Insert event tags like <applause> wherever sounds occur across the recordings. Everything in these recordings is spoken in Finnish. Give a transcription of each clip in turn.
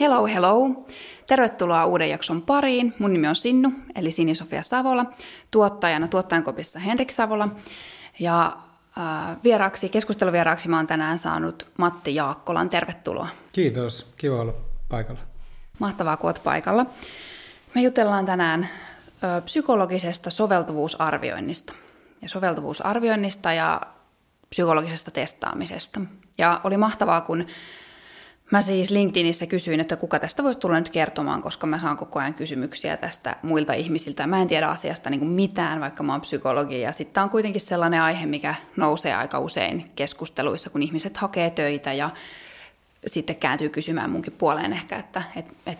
Hello, hello! Tervetuloa uuden jakson pariin. Mun nimi on Sinnu, eli Sini-Sofia Savola. Tuottajana tuottajankopissa Henrik Savola. Ja äh, vieraaksi, keskusteluvieraaksi mä oon tänään saanut Matti Jaakkolan. Tervetuloa. Kiitos, kiva olla paikalla. Mahtavaa, kun oot paikalla. Me jutellaan tänään ö, psykologisesta soveltuvuusarvioinnista. Ja soveltuvuusarvioinnista ja psykologisesta testaamisesta. Ja oli mahtavaa, kun Mä siis LinkedInissä kysyin, että kuka tästä voisi tulla nyt kertomaan, koska mä saan koko ajan kysymyksiä tästä muilta ihmisiltä. Mä en tiedä asiasta niin kuin mitään, vaikka mä oon psykologi. Ja sitten on kuitenkin sellainen aihe, mikä nousee aika usein keskusteluissa, kun ihmiset hakee töitä ja sitten kääntyy kysymään munkin puoleen ehkä, että et, et,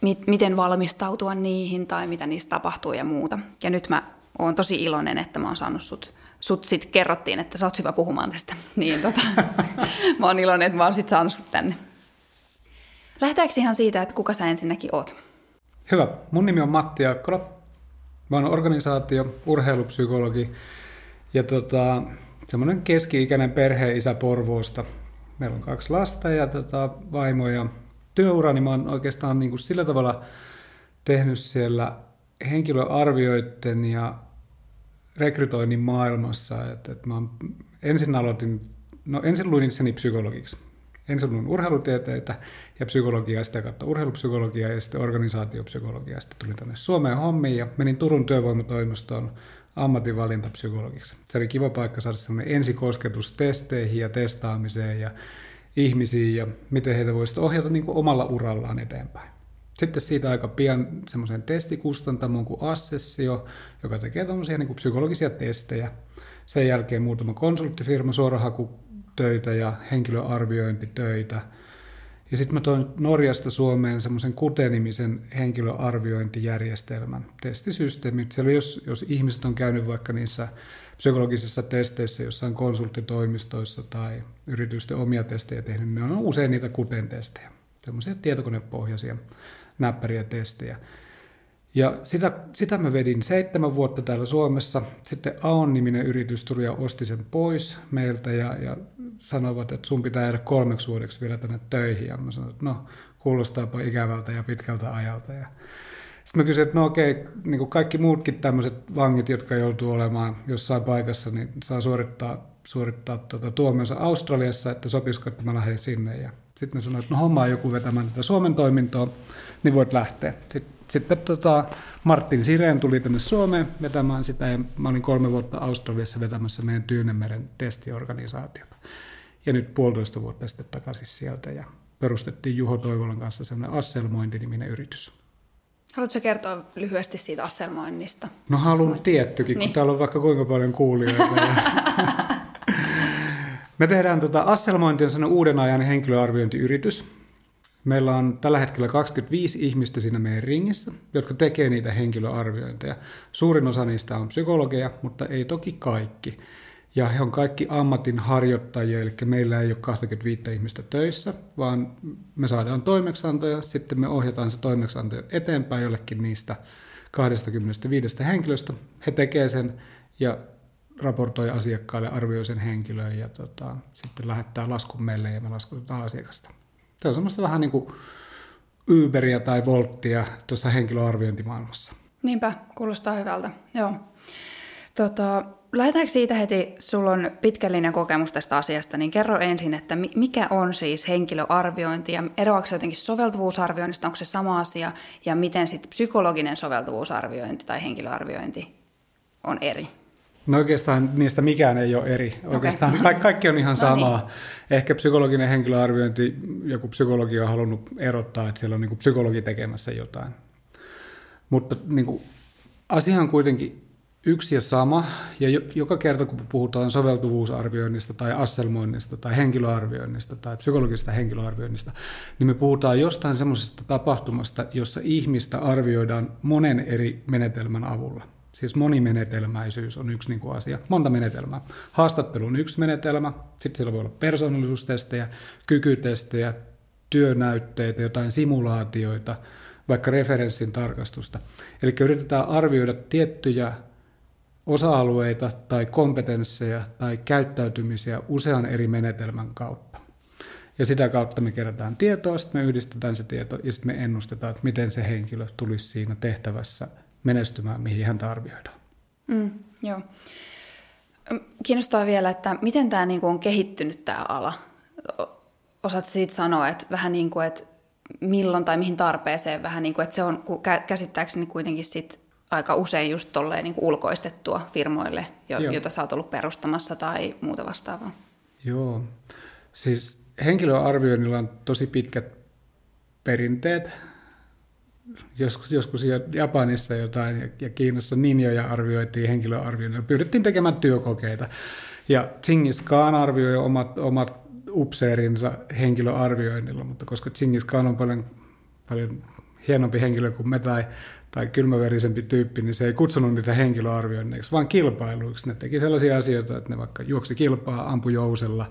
mit, miten valmistautua niihin tai mitä niistä tapahtuu ja muuta. Ja nyt mä oon tosi iloinen, että mä oon saanut sut sut sit kerrottiin, että sä oot hyvä puhumaan tästä. <laughs> Niin tota, <laughs> mä oon iloinen, että mä oon sit saanut sut tänne. Lähteekö ihan siitä, että kuka sä ensinnäkin oot? Hyvä. Mun nimi on Matti Jaakkola. Mä oon organisaatio, urheilupsykologi ja tota, semmoinen keski-ikäinen perheisä Porvoosta. Meillä on kaksi lasta ja tota, vaimo ja työurani mä oon oikeastaan niin kuin sillä tavalla tehnyt siellä henkilöarvioiden ja rekrytoinnin maailmassa, että, että mä ensin aloitin, no ensin luin itseni psykologiksi ensin luin urheilutieteitä ja psykologiaa, sitä kautta urheilupsykologiaa ja sitten organisaatiopsykologiaa. Sitten tulin tänne Suomeen hommiin ja menin Turun työvoimatoimistoon ammatinvalintapsykologiksi. Se oli kiva paikka saada sellainen ensikosketus testeihin ja testaamiseen ja ihmisiin ja miten heitä voisi ohjata niin kuin omalla urallaan eteenpäin. Sitten siitä aika pian semmoisen testikustantamon kuin Assessio, joka tekee tämmöisiä niin kuin psykologisia testejä. Sen jälkeen muutama konsulttifirma, suorahaku töitä ja henkilöarviointitöitä. Ja sitten mä toin Norjasta Suomeen semmoisen kutenimisen henkilöarviointijärjestelmän, testisysteemit. Siellä jos, jos ihmiset on käynyt vaikka niissä psykologisissa testeissä jossain konsulttitoimistoissa tai yritysten omia testejä tehnyt, niin ne on usein niitä kuten-testejä, semmoisia tietokonepohjaisia näppäriä testejä. Ja sitä, sitä mä vedin seitsemän vuotta täällä Suomessa. Sitten Aon-niminen yritys tuli ja osti sen pois meiltä ja, ja sanovat, että sun pitää jäädä kolmeksi vuodeksi vielä tänne töihin. Ja mä sanoin, että no, kuulostaapa ikävältä ja pitkältä ajalta. Ja sitten mä kysyin, että no okei, niin kuin kaikki muutkin tämmöiset vangit, jotka joutuu olemaan jossain paikassa, niin saa suorittaa, suorittaa tuota tuomionsa Australiassa, että sopisiko, että mä lähden sinne. Ja sitten ne sanoivat, että no homma on joku vetämään tätä Suomen toimintoa, niin voit lähteä. Sitten sitten tota, Martin Sireen tuli tänne Suomeen vetämään sitä ja mä olin kolme vuotta Australiassa vetämässä meidän Tyynemeren testiorganisaatiota. Ja nyt puolitoista vuotta sitten takaisin sieltä ja perustettiin Juho Toivolan kanssa sellainen Asselmointi-niminen yritys. Haluatko kertoa lyhyesti siitä asselmoinnista? No haluan tiettykin, niin. kun täällä on vaikka kuinka paljon kuulijoita. <laughs> Me tehdään tota, Asselmointi on uuden ajan henkilöarviointiyritys, Meillä on tällä hetkellä 25 ihmistä siinä meidän ringissä, jotka tekee niitä henkilöarviointeja. Suurin osa niistä on psykologeja, mutta ei toki kaikki. Ja he on kaikki ammatin harjoittajia, eli meillä ei ole 25 ihmistä töissä, vaan me saadaan toimeksiantoja, sitten me ohjataan se toimeksianto eteenpäin jollekin niistä 25 henkilöstä. He tekee sen ja raportoi asiakkaalle, arvioi sen henkilön ja tota, sitten lähettää laskun meille ja me laskutetaan asiakasta. Se on semmoista vähän niin kuin Uberia tai Volttia tuossa henkilöarviointimaailmassa. Niinpä, kuulostaa hyvältä. Joo. Tota, lähdetäänkö siitä heti, sulla on pitkällinen kokemus tästä asiasta, niin kerro ensin, että mikä on siis henkilöarviointi ja eroako se jotenkin soveltuvuusarvioinnista, onko se sama asia ja miten sitten psykologinen soveltuvuusarviointi tai henkilöarviointi on eri? No oikeastaan niistä mikään ei ole eri. Oikeastaan okay. kaikki, kaikki on ihan no samaa. No niin. Ehkä psykologinen henkilöarviointi, joku psykologi on halunnut erottaa, että siellä on niin psykologi tekemässä jotain. Mutta niin kuin, asia on kuitenkin yksi ja sama, ja joka kerta kun puhutaan soveltuvuusarvioinnista tai asselmoinnista tai henkilöarvioinnista tai psykologisesta henkilöarvioinnista, niin me puhutaan jostain semmoisesta tapahtumasta, jossa ihmistä arvioidaan monen eri menetelmän avulla. Siis monimenetelmäisyys on yksi niin kuin asia. Monta menetelmää. Haastattelu on yksi menetelmä, sitten siellä voi olla persoonallisuustestejä, kykytestejä, työnäytteitä, jotain simulaatioita, vaikka referenssin tarkastusta. Eli yritetään arvioida tiettyjä osa-alueita tai kompetensseja tai käyttäytymisiä usean eri menetelmän kautta. Ja sitä kautta me kerätään tietoa, sitten me yhdistetään se tieto ja sitten me ennustetaan, että miten se henkilö tulisi siinä tehtävässä menestymään, mihin häntä arvioidaan. Mm, joo. Kiinnostaa vielä, että miten tämä niin kuin on kehittynyt tämä ala? Osaat siitä sanoa, että vähän niin kuin, että milloin tai mihin tarpeeseen vähän niin kuin, että se on käsittääkseni kuitenkin sit aika usein just tolleen niin ulkoistettua firmoille, jo, jota sä oot ollut perustamassa tai muuta vastaavaa. Joo, siis henkilöarvioinnilla on tosi pitkät perinteet. Joskus, joskus Japanissa jotain ja Kiinassa ninjoja arvioitiin henkilöarvioinnilla. Pyydettiin tekemään työkokeita. Ja Tsingis Khan arvioi omat, omat upseerinsa henkilöarvioinnilla, mutta koska Tsingis Khan on paljon, paljon hienompi henkilö kuin me tai, tai kylmäverisempi tyyppi, niin se ei kutsunut niitä henkilöarvioinneiksi, vaan kilpailuiksi. Ne teki sellaisia asioita, että ne vaikka juoksi kilpaa, ampui jousella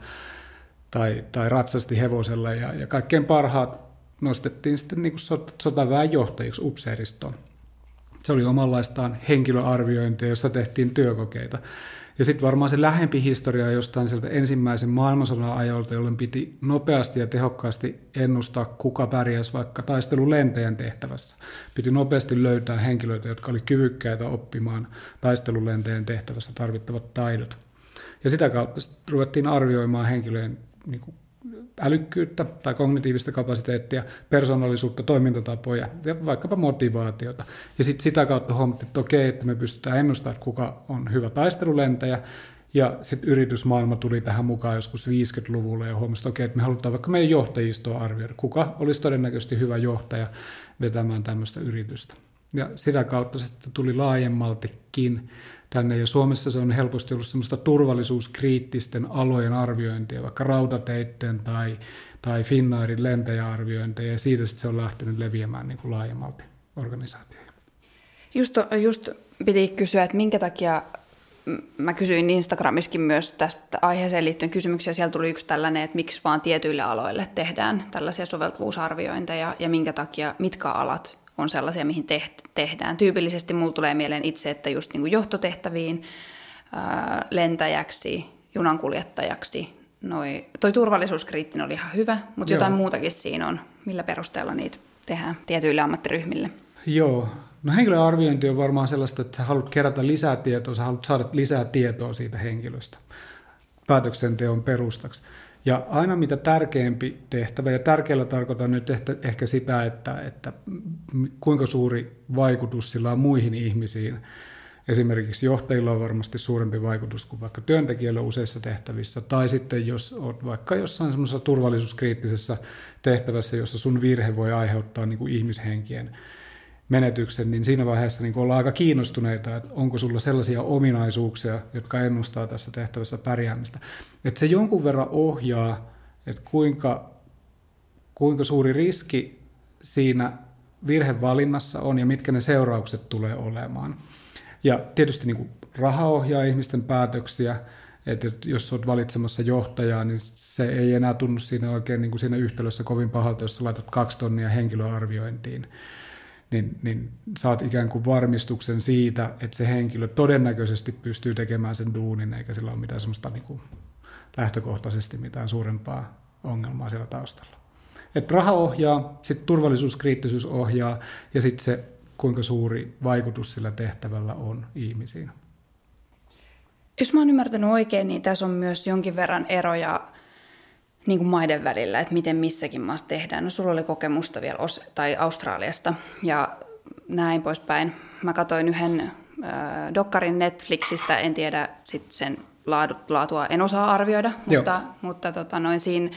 tai, tai ratsasti hevosella ja, ja kaikkein parhaat nostettiin sitten niin sotaväen johtajiksi upseeristoon. Se oli omanlaistaan henkilöarviointia, jossa tehtiin työkokeita. Ja sitten varmaan se lähempi historia jostain sieltä ensimmäisen maailmansodan ajalta, jolloin piti nopeasti ja tehokkaasti ennustaa, kuka pärjäsi vaikka taistelulentäjän tehtävässä. Piti nopeasti löytää henkilöitä, jotka oli kyvykkäitä oppimaan taistelulentäjän tehtävässä tarvittavat taidot. Ja sitä kautta ruvettiin arvioimaan henkilöjen niin kuin älykkyyttä tai kognitiivista kapasiteettia, persoonallisuutta, toimintatapoja ja vaikkapa motivaatiota. Ja sitten sitä kautta huomattiin, että okei, että me pystytään ennustamaan, kuka on hyvä taistelulentäjä, ja sitten yritysmaailma tuli tähän mukaan joskus 50-luvulla ja huomasi, että okei, että me halutaan vaikka meidän johtajistoa arvioida, kuka olisi todennäköisesti hyvä johtaja vetämään tämmöistä yritystä. Ja sitä kautta se sitten tuli laajemmaltikin tänne. Ja Suomessa se on helposti ollut semmoista turvallisuuskriittisten alojen arviointia, vaikka rautateitten tai, tai Finnairin lentäjäarviointeja, ja siitä sitten se on lähtenyt leviämään niin kuin laajemmalti organisaatioon. Just, just piti kysyä, että minkä takia mä kysyin Instagramiskin myös tästä aiheeseen liittyen kysymyksiä. Siellä tuli yksi tällainen, että miksi vaan tietyille aloille tehdään tällaisia soveltuvuusarviointeja ja minkä takia, mitkä alat on sellaisia, mihin tehdään. Tyypillisesti mulla tulee mieleen itse, että just niin kuin johtotehtäviin, ää, lentäjäksi, junankuljettajaksi, noi, toi turvallisuuskriittinen oli ihan hyvä, mutta Joo. jotain muutakin siinä on, millä perusteella niitä tehdään tietyille ammattiryhmille. Joo, no henkilöarviointi on varmaan sellaista, että sä haluat kerätä lisää tietoa, sä haluat saada lisää tietoa siitä henkilöstä päätöksenteon perustaksi. Ja aina mitä tärkeämpi tehtävä, ja tärkeällä tarkoitan nyt ehkä sitä, että, että kuinka suuri vaikutus sillä on muihin ihmisiin. Esimerkiksi johtajilla on varmasti suurempi vaikutus kuin vaikka työntekijöillä useissa tehtävissä, tai sitten jos olet vaikka jossain semmoisessa turvallisuuskriittisessä tehtävässä, jossa sun virhe voi aiheuttaa niin kuin ihmishenkien menetyksen, niin siinä vaiheessa niin ollaan aika kiinnostuneita, että onko sulla sellaisia ominaisuuksia, jotka ennustaa tässä tehtävässä pärjäämistä. Että se jonkun verran ohjaa, että kuinka, kuinka suuri riski siinä virhevalinnassa on ja mitkä ne seuraukset tulee olemaan. Ja tietysti niin kuin raha ohjaa ihmisten päätöksiä, että jos olet valitsemassa johtajaa, niin se ei enää tunnu siinä oikein niin kuin siinä yhtälössä kovin pahalta, jos laitat kaksi tonnia henkilöarviointiin niin, niin saat ikään kuin varmistuksen siitä, että se henkilö todennäköisesti pystyy tekemään sen duunin, eikä sillä ole mitään semmoista niin kuin lähtökohtaisesti mitään suurempaa ongelmaa siellä taustalla. Et raha ohjaa, sitten turvallisuuskriittisyys ohjaa ja sitten se, kuinka suuri vaikutus sillä tehtävällä on ihmisiin. Jos mä oon ymmärtänyt oikein, niin tässä on myös jonkin verran eroja niin kuin maiden välillä, että miten missäkin maassa tehdään. No sulla oli kokemusta vielä Os- tai Australiasta ja näin poispäin. Mä katsoin yhden äh, dokkarin Netflixistä, en tiedä sit sen laadut, laatua, en osaa arvioida, mutta, mutta tota, noin siinä,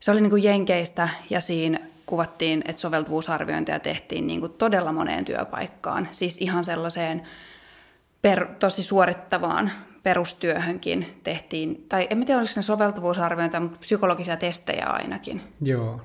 se oli niin kuin Jenkeistä ja siinä kuvattiin, että soveltuvuusarviointia tehtiin niin kuin todella moneen työpaikkaan. Siis ihan sellaiseen per, tosi suorittavaan perustyöhönkin tehtiin, tai en tiedä oliko ne soveltuvuusarviointia, mutta psykologisia testejä ainakin. Joo.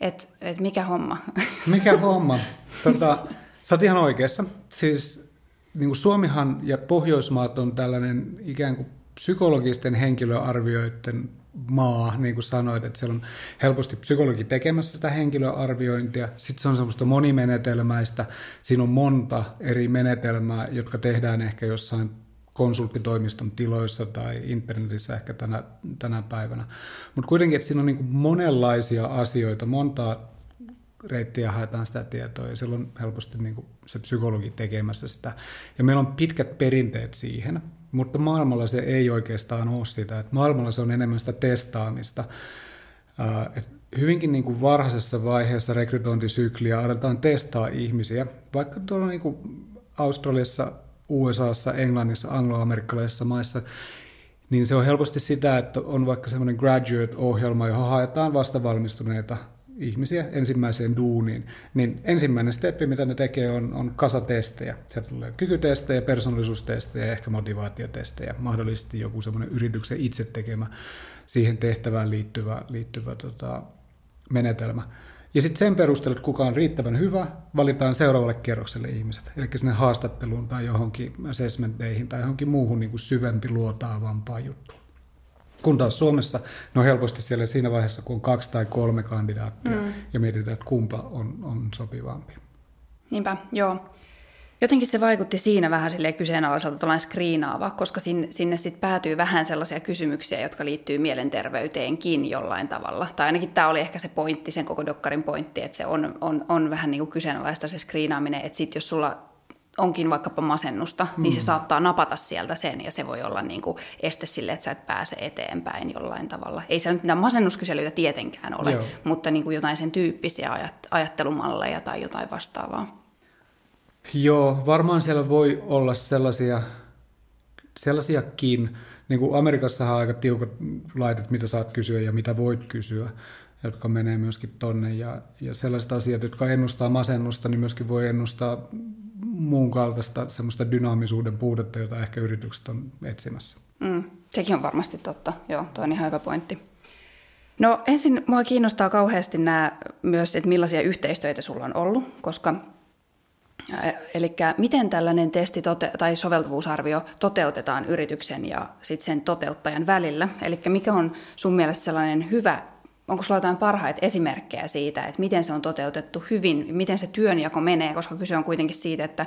Et, et mikä homma? <laughs> Mikä homma? Tota, sä oot ihan oikeassa. Siis niin kuin Suomihan ja Pohjoismaat on tällainen ikään kuin psykologisten henkilöarvioiden maa, niin kuin sanoit, että siellä on helposti psykologi tekemässä sitä henkilöarviointia. Sitten se on semmoista monimenetelmäistä. Siinä on monta eri menetelmää, jotka tehdään ehkä jossain konsulttitoimiston tiloissa tai internetissä ehkä tänä, tänä päivänä. Mutta kuitenkin, että siinä on niin monenlaisia asioita, montaa reittiä haetaan sitä tietoa ja silloin helposti niin kuin se psykologi tekemässä sitä. Ja meillä on pitkät perinteet siihen, mutta maailmalla se ei oikeastaan ole sitä. Että maailmalla se on enemmän sitä testaamista. Et hyvinkin niin kuin varhaisessa vaiheessa rekrytointisykliä aletaan testaa ihmisiä, vaikka tuolla niin kuin Australiassa, USAssa, Englannissa, angloamerikkalaisissa maissa, niin se on helposti sitä, että on vaikka semmoinen graduate-ohjelma, johon haetaan vastavalmistuneita ihmisiä ensimmäiseen duuniin, niin ensimmäinen steppi, mitä ne tekee, on, on kasatestejä. Se tulee kykytestejä, persoonallisuustestejä, ehkä motivaatiotestejä, mahdollisesti joku semmoinen yrityksen itse tekemä siihen tehtävään liittyvä, liittyvä tota, menetelmä. Ja sitten sen perusteella, että kuka on riittävän hyvä, valitaan seuraavalle kierrokselle ihmiset. Eli sinne haastatteluun tai johonkin assessmenteihin tai johonkin muuhun niin kuin syvempi luotaavampaan juttuun. Kun taas Suomessa ne on helposti siellä siinä vaiheessa, kun on kaksi tai kolme kandidaattia mm. ja mietitään, että kumpa on, on sopivampi. Niinpä, joo. Jotenkin se vaikutti siinä vähän sille kyseenalaiselta tuollainen skriinaava, koska sinne, sinne sitten päätyy vähän sellaisia kysymyksiä, jotka liittyy mielenterveyteenkin jollain tavalla. Tai ainakin tämä oli ehkä se pointti, sen koko dokkarin pointti, että se on, on, on vähän niin kuin kyseenalaista se skriinaaminen, että sitten jos sulla onkin vaikkapa masennusta, mm. niin se mm. saattaa napata sieltä sen ja se voi olla niin kuin este sille, että sä et pääse eteenpäin jollain tavalla. Ei se nyt mitään masennuskyselyitä tietenkään ole, Joo. mutta niin kuin jotain sen tyyppisiä ajattelumalleja tai jotain vastaavaa. Joo, varmaan siellä voi olla sellaisia, sellaisiakin, niin kuin Amerikassa on aika tiukat laitet, mitä saat kysyä ja mitä voit kysyä, jotka menee myöskin tonne. Ja, ja sellaiset asiat, jotka ennustaa masennusta, niin myöskin voi ennustaa muun kaltaista semmoista dynaamisuuden puutetta, jota ehkä yritykset on etsimässä. Mm, sekin on varmasti totta. Joo, tuo on ihan hyvä pointti. No ensin mua kiinnostaa kauheasti nämä myös, että millaisia yhteistyötä sulla on ollut, koska Eli miten tällainen testi tote- tai soveltuvuusarvio toteutetaan yrityksen ja sit sen toteuttajan välillä? Eli mikä on sun mielestä sellainen hyvä, onko sulla jotain parhaita esimerkkejä siitä, että miten se on toteutettu hyvin, miten se työnjako menee, koska kyse on kuitenkin siitä, että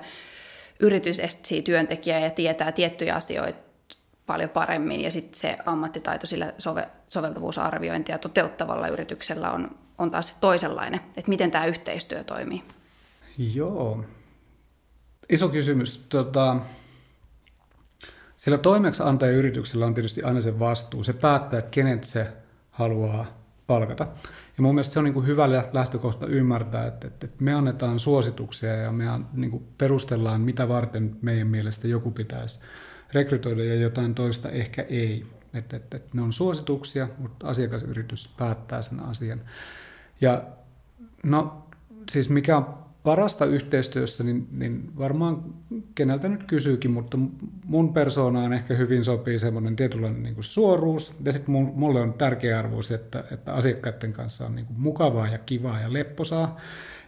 yritys etsii työntekijää ja tietää tiettyjä asioita paljon paremmin ja sitten se ammattitaito sillä sove- soveltuvuusarviointia toteuttavalla yrityksellä on, on taas toisenlainen, että miten tämä yhteistyö toimii. Joo, Iso kysymys. Tota, sillä toimeksiantajayrityksellä on tietysti aina se vastuu. Se päättää, että kenet se haluaa palkata. Ja mun mielestä se on niin kuin hyvä lähtökohta ymmärtää, että, että, me annetaan suosituksia ja me niin kuin perustellaan, mitä varten meidän mielestä joku pitäisi rekrytoida ja jotain toista ehkä ei. Että, että, että ne on suosituksia, mutta asiakasyritys päättää sen asian. Ja no siis mikä on parasta yhteistyössä, niin, niin varmaan keneltä nyt kysyykin, mutta mun persoonaan ehkä hyvin sopii semmoinen tietynlainen niin kuin suoruus. Ja sitten mulle on tärkeä arvous, että, että asiakkaiden kanssa on niin kuin mukavaa ja kivaa ja lepposaa.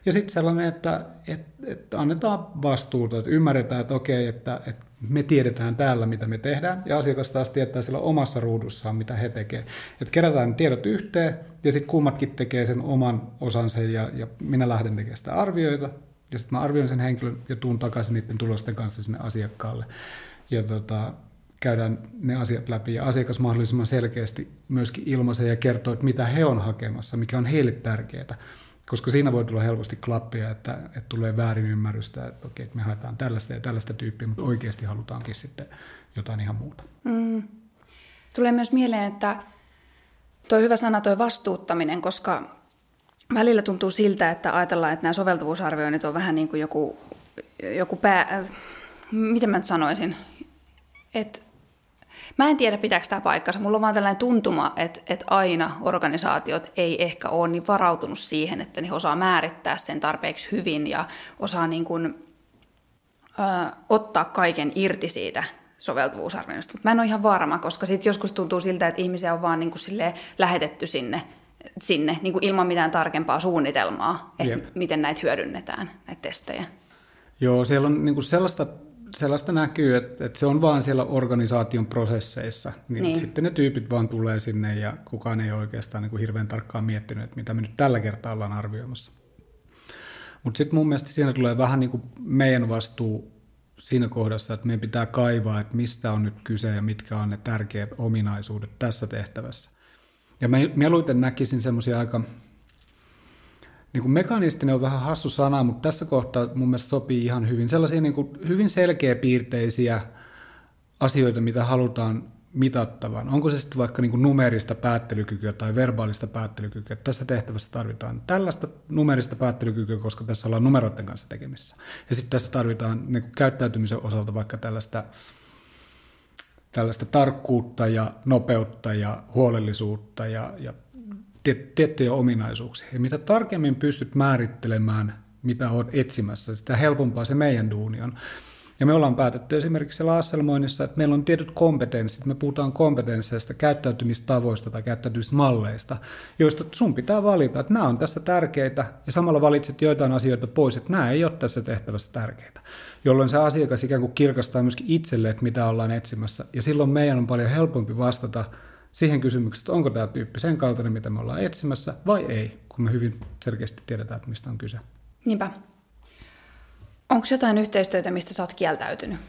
Ja sitten sellainen, että, että, että annetaan vastuuta, että ymmärretään, että okei, että, että me tiedetään täällä, mitä me tehdään, ja asiakas taas tietää siellä omassa ruudussaan, mitä he tekevät. Että kerätään tiedot yhteen, ja sitten kummatkin tekee sen oman osansa, ja, ja minä lähden tekemään sitä arvioita, ja sitten mä arvioin sen henkilön ja tuun takaisin niiden tulosten kanssa sinne asiakkaalle. Ja tota, käydään ne asiat läpi, ja asiakas mahdollisimman selkeästi myöskin ilmaisee ja kertoo, että mitä he on hakemassa, mikä on heille tärkeää koska siinä voi tulla helposti klappia, että, että tulee väärinymmärrystä, että okei, että me haetaan tällaista ja tällaista tyyppiä, mutta oikeasti halutaankin sitten jotain ihan muuta. Mm. Tulee myös mieleen, että tuo hyvä sana tuo vastuuttaminen, koska välillä tuntuu siltä, että ajatellaan, että nämä soveltuvuusarvioinnit on vähän niin kuin joku, joku pää, äh, miten mä nyt sanoisin, että Mä en tiedä, pitääkö tämä paikkansa. Mulla on vaan tällainen tuntuma, että, että aina organisaatiot ei ehkä ole niin varautunut siihen, että ne osaa määrittää sen tarpeeksi hyvin ja osaa niin kuin, ö, ottaa kaiken irti siitä soveltuvuusarvioinnista. Mä en ole ihan varma, koska sitten joskus tuntuu siltä, että ihmisiä on vaan niin kuin lähetetty sinne, sinne niin kuin ilman mitään tarkempaa suunnitelmaa, että Jep. miten näitä hyödynnetään, näitä testejä. Joo, siellä on niin kuin sellaista sellaista näkyy, että, että se on vaan siellä organisaation prosesseissa. Niin niin. Sitten ne tyypit vaan tulee sinne ja kukaan ei oikeastaan niin kuin hirveän tarkkaan miettinyt, että mitä me nyt tällä kertaa ollaan arvioimassa. Mutta sitten mun mielestä siinä tulee vähän niin kuin meidän vastuu siinä kohdassa, että meidän pitää kaivaa, että mistä on nyt kyse ja mitkä on ne tärkeät ominaisuudet tässä tehtävässä. Ja mä mieluiten näkisin semmoisia aika, niin kuin mekanistinen on vähän hassu sana, mutta tässä kohtaa mun mielestä sopii ihan hyvin. Sellaisia niin kuin hyvin selkeäpiirteisiä asioita, mitä halutaan mitattavan. Onko se sitten vaikka niin kuin numerista päättelykykyä tai verbaalista päättelykykyä. Tässä tehtävässä tarvitaan tällaista numerista päättelykykyä, koska tässä ollaan numeroiden kanssa tekemissä. Ja sitten tässä tarvitaan niin kuin käyttäytymisen osalta vaikka tällaista, tällaista tarkkuutta ja nopeutta ja huolellisuutta ja, ja tiettyjä ominaisuuksia. Ja mitä tarkemmin pystyt määrittelemään, mitä olet etsimässä, sitä helpompaa se meidän duuni on. Ja me ollaan päätetty esimerkiksi siellä asselmoinnissa, että meillä on tietyt kompetenssit, me puhutaan kompetensseista, käyttäytymistavoista tai käyttäytymismalleista, joista sun pitää valita, että nämä on tässä tärkeitä, ja samalla valitset joitain asioita pois, että nämä ei ole tässä tehtävässä tärkeitä, jolloin se asiakas ikään kuin kirkastaa myöskin itselle, että mitä ollaan etsimässä, ja silloin meidän on paljon helpompi vastata siihen kysymykseen, että onko tämä tyyppi sen kaltainen, mitä me ollaan etsimässä, vai ei, kun me hyvin selkeästi tiedetään, että mistä on kyse. Niinpä. Onko jotain yhteistyötä, mistä sä oot kieltäytynyt?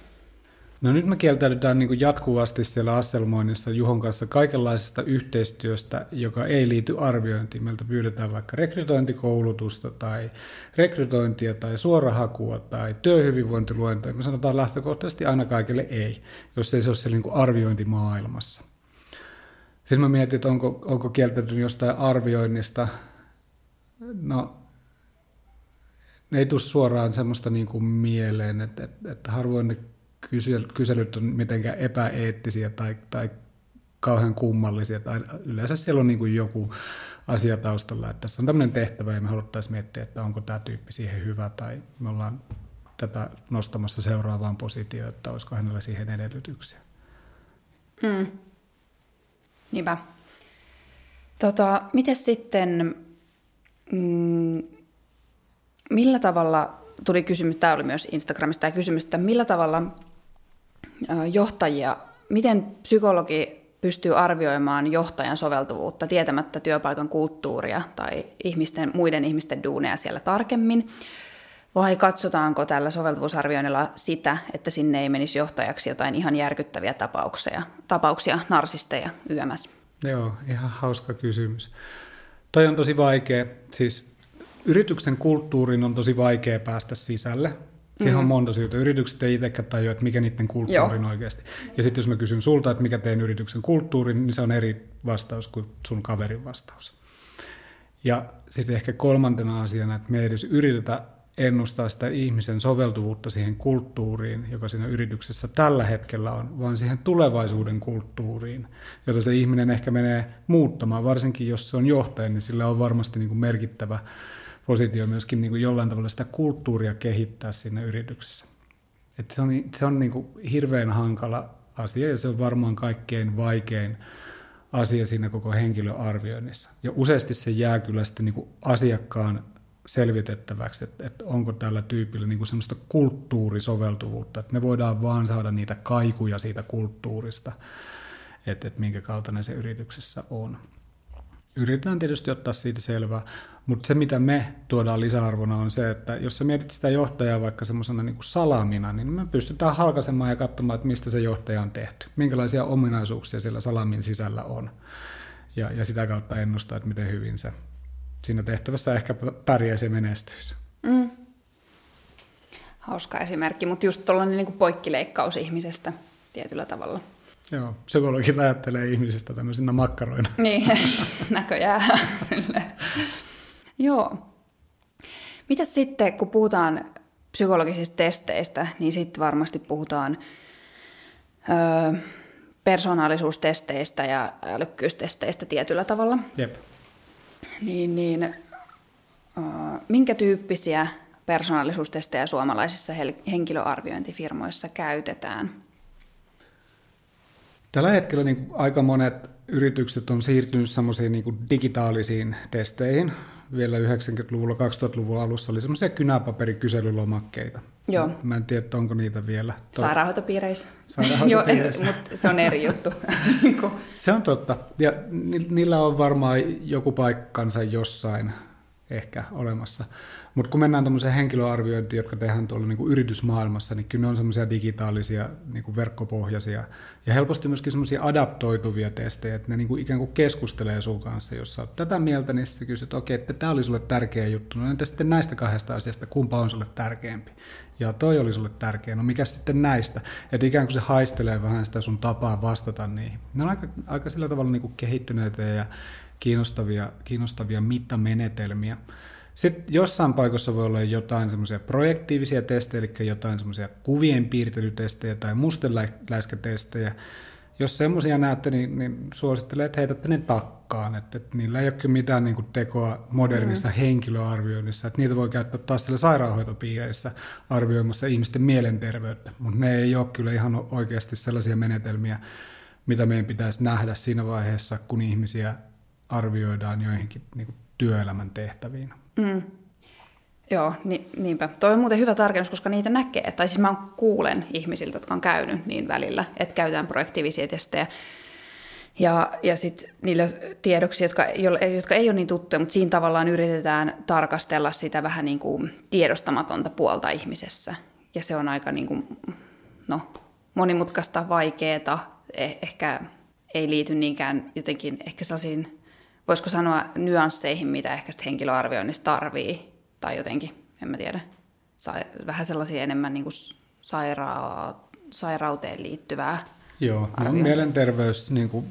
No nyt me kieltäydytään niin kuin jatkuvasti siellä Asselmoinnissa Juhon kanssa kaikenlaisesta yhteistyöstä, joka ei liity arviointiin. Meiltä pyydetään vaikka rekrytointikoulutusta tai rekrytointia tai suorahakua tai työhyvinvointiluentoja. Me sanotaan lähtökohtaisesti aina kaikille ei, jos ei se ole siellä niin kuin arviointimaailmassa. Sitten mä mietin, että onko, onko kieltäytynyt jostain arvioinnista. No ei tule suoraan semmoista niin kuin mieleen, että, että, että harvoin ne kyselyt on mitenkään epäeettisiä tai, tai kauhean kummallisia. Tai yleensä siellä on niin kuin joku asia taustalla, että tässä on tämmöinen tehtävä ja me haluttaisiin miettiä, että onko tämä tyyppi siihen hyvä tai me ollaan tätä nostamassa seuraavaan positioon, että olisiko hänellä siihen edellytyksiä. Mm. Niinpä. Tota, miten sitten, mm, millä tavalla, tuli kysymys, tämä oli myös Instagramista tämä kysymys, että millä tavalla johtajia, miten psykologi pystyy arvioimaan johtajan soveltuvuutta tietämättä työpaikan kulttuuria tai ihmisten, muiden ihmisten duuneja siellä tarkemmin, vai katsotaanko tällä soveltuvuusarvioinnilla sitä, että sinne ei menisi johtajaksi jotain ihan järkyttäviä tapauksia, tapauksia narsisteja YMS? Joo, ihan hauska kysymys. Toi on tosi vaikea. Siis yrityksen kulttuuriin on tosi vaikea päästä sisälle. Siihen mm-hmm. on monta syytä. Yritykset ei itsekään tajua, että mikä niiden kulttuuri on oikeasti. Ja sitten jos mä kysyn sulta, että mikä teidän yrityksen kulttuuri, niin se on eri vastaus kuin sun kaverin vastaus. Ja sitten ehkä kolmantena asiana, että me ei edes yritetä ennustaa sitä ihmisen soveltuvuutta siihen kulttuuriin, joka siinä yrityksessä tällä hetkellä on, vaan siihen tulevaisuuden kulttuuriin, jota se ihminen ehkä menee muuttamaan, varsinkin jos se on johtaja, niin sillä on varmasti niin kuin merkittävä positio myöskin niin kuin jollain tavalla sitä kulttuuria kehittää siinä yrityksessä. Et se on, se on niin kuin hirveän hankala asia ja se on varmaan kaikkein vaikein asia siinä koko henkilöarvioinnissa. Ja useasti se jää kyllä sitten niin kuin asiakkaan selvitettäväksi, että, että onko tällä tyypillä niin kuin semmoista kulttuurisoveltuvuutta, että me voidaan vaan saada niitä kaikuja siitä kulttuurista, että, että minkä kaltainen se yrityksessä on. Yritetään tietysti ottaa siitä selvää, mutta se mitä me tuodaan lisäarvona on se, että jos sä mietit sitä johtajaa vaikka semmoisena niin salamina, niin me pystytään halkaisemaan ja katsomaan, että mistä se johtaja on tehty, minkälaisia ominaisuuksia siellä salamin sisällä on ja, ja sitä kautta ennustaa, että miten hyvin se siinä tehtävässä ehkä pärjäisi ja menestyisi. Mm. Hauska esimerkki, mutta just tuollainen niin poikkileikkaus ihmisestä tietyllä tavalla. Joo, psykologit ajattelee ihmisistä tämmöisinä makkaroina. Niin, <laughs> näköjään. <laughs> Joo. Mitäs sitten, kun puhutaan psykologisista testeistä, niin sitten varmasti puhutaan öö, persoonallisuustesteistä ja älykkyystesteistä tietyllä tavalla. Jep. Niin, niin äh, minkä tyyppisiä persoonallisuustestejä suomalaisissa henkilöarviointifirmoissa käytetään? Tällä hetkellä niin aika monet yritykset on siirtynyt semmoisiin niin digitaalisiin testeihin. Vielä 90-luvulla, 2000-luvun alussa oli semmoisia kynäpaperikyselylomakkeita. Joo. Mä en tiedä, onko niitä vielä. Sairaanhoitopiireissä. Sairaanhoitopiireissä. <laughs> Joo, mutta se on eri juttu. <laughs> se on totta. Ja ni- niillä on varmaan joku paikkansa jossain. Ehkä olemassa. Mutta kun mennään tuommoiseen henkilöarviointiin, jotka tehdään tuolla niin kuin yritysmaailmassa, niin kyllä ne on semmoisia digitaalisia, niin kuin verkkopohjaisia ja helposti myöskin semmoisia adaptoituvia testejä, että ne niin kuin ikään kuin keskustelee sun kanssa. Jos sä oot tätä mieltä, niin sä kysyt, okei, että tämä oli sulle tärkeä juttu. No entä sitten näistä kahdesta asiasta, kumpa on sulle tärkeämpi? Ja toi oli sulle tärkeä. No mikä sitten näistä? Että ikään kuin se haistelee vähän sitä sun tapaa vastata niihin. Ne on aika, aika sillä tavalla niin kuin kehittyneitä ja kiinnostavia, kiinnostavia mittamenetelmiä. Sitten jossain paikassa voi olla jotain semmoisia projektiivisia testejä, eli jotain semmoisia kuvien piirtelytestejä tai mustenläiskätestejä. Jos semmoisia näette, niin, niin suosittelen, että heitätte ne takkaan. Että, että niillä ei ole kyllä mitään niin kuin, tekoa modernissa mm. henkilöarvioinnissa. Että niitä voi käyttää taas siellä sairaanhoitopiireissä arvioimassa ihmisten mielenterveyttä. Mutta ne ei ole kyllä ihan oikeasti sellaisia menetelmiä, mitä meidän pitäisi nähdä siinä vaiheessa, kun ihmisiä arvioidaan joihinkin niin kuin, työelämän tehtäviin. Mm. Joo, ni, niinpä. Toi on muuten hyvä tarkennus, koska niitä näkee. Tai siis mä kuulen ihmisiltä, jotka on käynyt niin välillä, että käytetään projektiivisia testejä. Ja, ja sitten niille tiedoksi, jotka, jotka ei ole niin tuttuja, mutta siinä tavallaan yritetään tarkastella sitä vähän niin kuin tiedostamatonta puolta ihmisessä. Ja se on aika niin kuin, no, monimutkaista, vaikeaa, eh, ehkä ei liity niinkään jotenkin ehkä sellaisiin voisiko sanoa nyansseihin, mitä ehkä henkilöarvioinnissa tarvii, tai jotenkin, en mä tiedä, vähän sellaisia enemmän niin kuin saira- sairauteen liittyvää Joo, no, mielenterveys, niin kuin,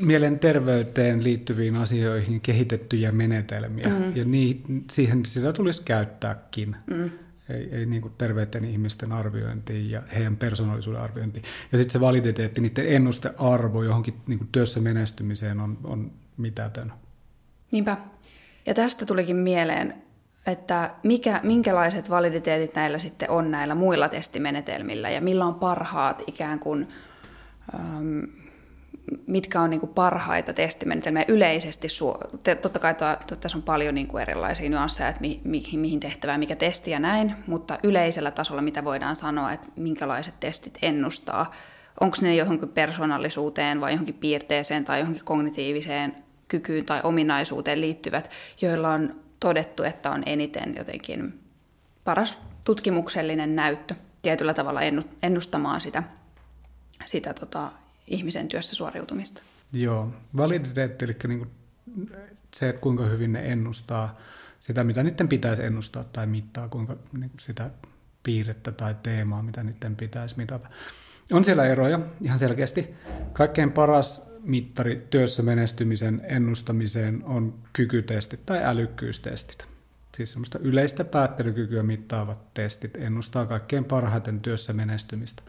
mielenterveyteen liittyviin asioihin kehitettyjä menetelmiä, mm. ja niin, siihen sitä tulisi käyttääkin. Mm. Ei, ei niin kuin terveiden ihmisten arviointiin ja heidän persoonallisuuden arviointiin. Ja sitten se validiteetti, niiden ennustearvo johonkin niin kuin työssä menestymiseen on, on mitätön. Niinpä. Ja tästä tulikin mieleen, että mikä, minkälaiset validiteetit näillä sitten on näillä muilla testimenetelmillä ja millä on parhaat ikään kuin, ähm, mitkä on niin kuin parhaita testimenetelmiä yleisesti. Totta kai tässä on paljon niin kuin erilaisia nyansseja, että mi, mi, mihin tehtävään, mikä testi ja näin, mutta yleisellä tasolla mitä voidaan sanoa, että minkälaiset testit ennustaa, onko ne johonkin persoonallisuuteen vai johonkin piirteeseen tai johonkin kognitiiviseen kykyyn tai ominaisuuteen liittyvät, joilla on todettu, että on eniten jotenkin paras tutkimuksellinen näyttö tietyllä tavalla ennustamaan sitä, sitä tota, ihmisen työssä suoriutumista. Joo, validiteetti, eli niin kuin se, kuinka hyvin ne ennustaa sitä, mitä niiden pitäisi ennustaa tai mittaa, kuinka niin sitä piirrettä tai teemaa, mitä niiden pitäisi mitata. On siellä eroja ihan selkeästi. Kaikkein paras mittari työssä menestymisen ennustamiseen on kykytestit tai älykkyystestit. Siis semmoista yleistä päättelykykyä mittaavat testit ennustaa kaikkein parhaiten työssä menestymistä.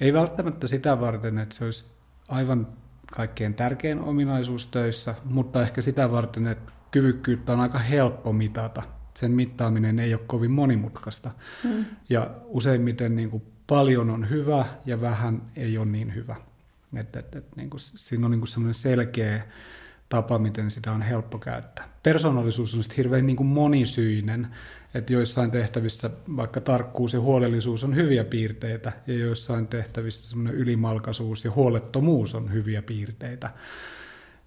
Ei välttämättä sitä varten, että se olisi aivan kaikkein tärkein ominaisuus töissä, mutta ehkä sitä varten, että kyvykkyyttä on aika helppo mitata. Sen mittaaminen ei ole kovin monimutkaista. Hmm. Ja useimmiten niin kuin paljon on hyvä ja vähän ei ole niin hyvä. Että, että, että niin kuin, siinä on niin semmoinen selkeä tapa, miten sitä on helppo käyttää. Persoonallisuus on sitten hirveän niin kuin monisyinen, että joissain tehtävissä vaikka tarkkuus ja huolellisuus on hyviä piirteitä, ja joissain tehtävissä semmoinen ylimalkaisuus ja huolettomuus on hyviä piirteitä.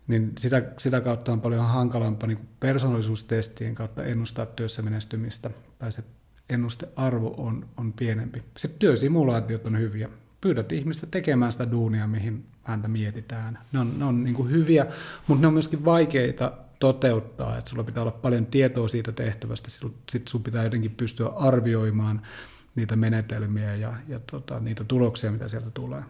Niin sitä, sitä kautta on paljon hankalampaa niin persoonallisuustestien kautta ennustaa työssä menestymistä, tai se ennustearvo on, on pienempi. Sitten työsimulaatiot on hyviä pyydät ihmistä tekemään sitä duunia, mihin häntä mietitään. Ne on, ne on niin hyviä, mutta ne on myöskin vaikeita toteuttaa, että sulla pitää olla paljon tietoa siitä tehtävästä, sitten sun pitää jotenkin pystyä arvioimaan niitä menetelmiä ja, ja tota, niitä tuloksia, mitä sieltä tulee.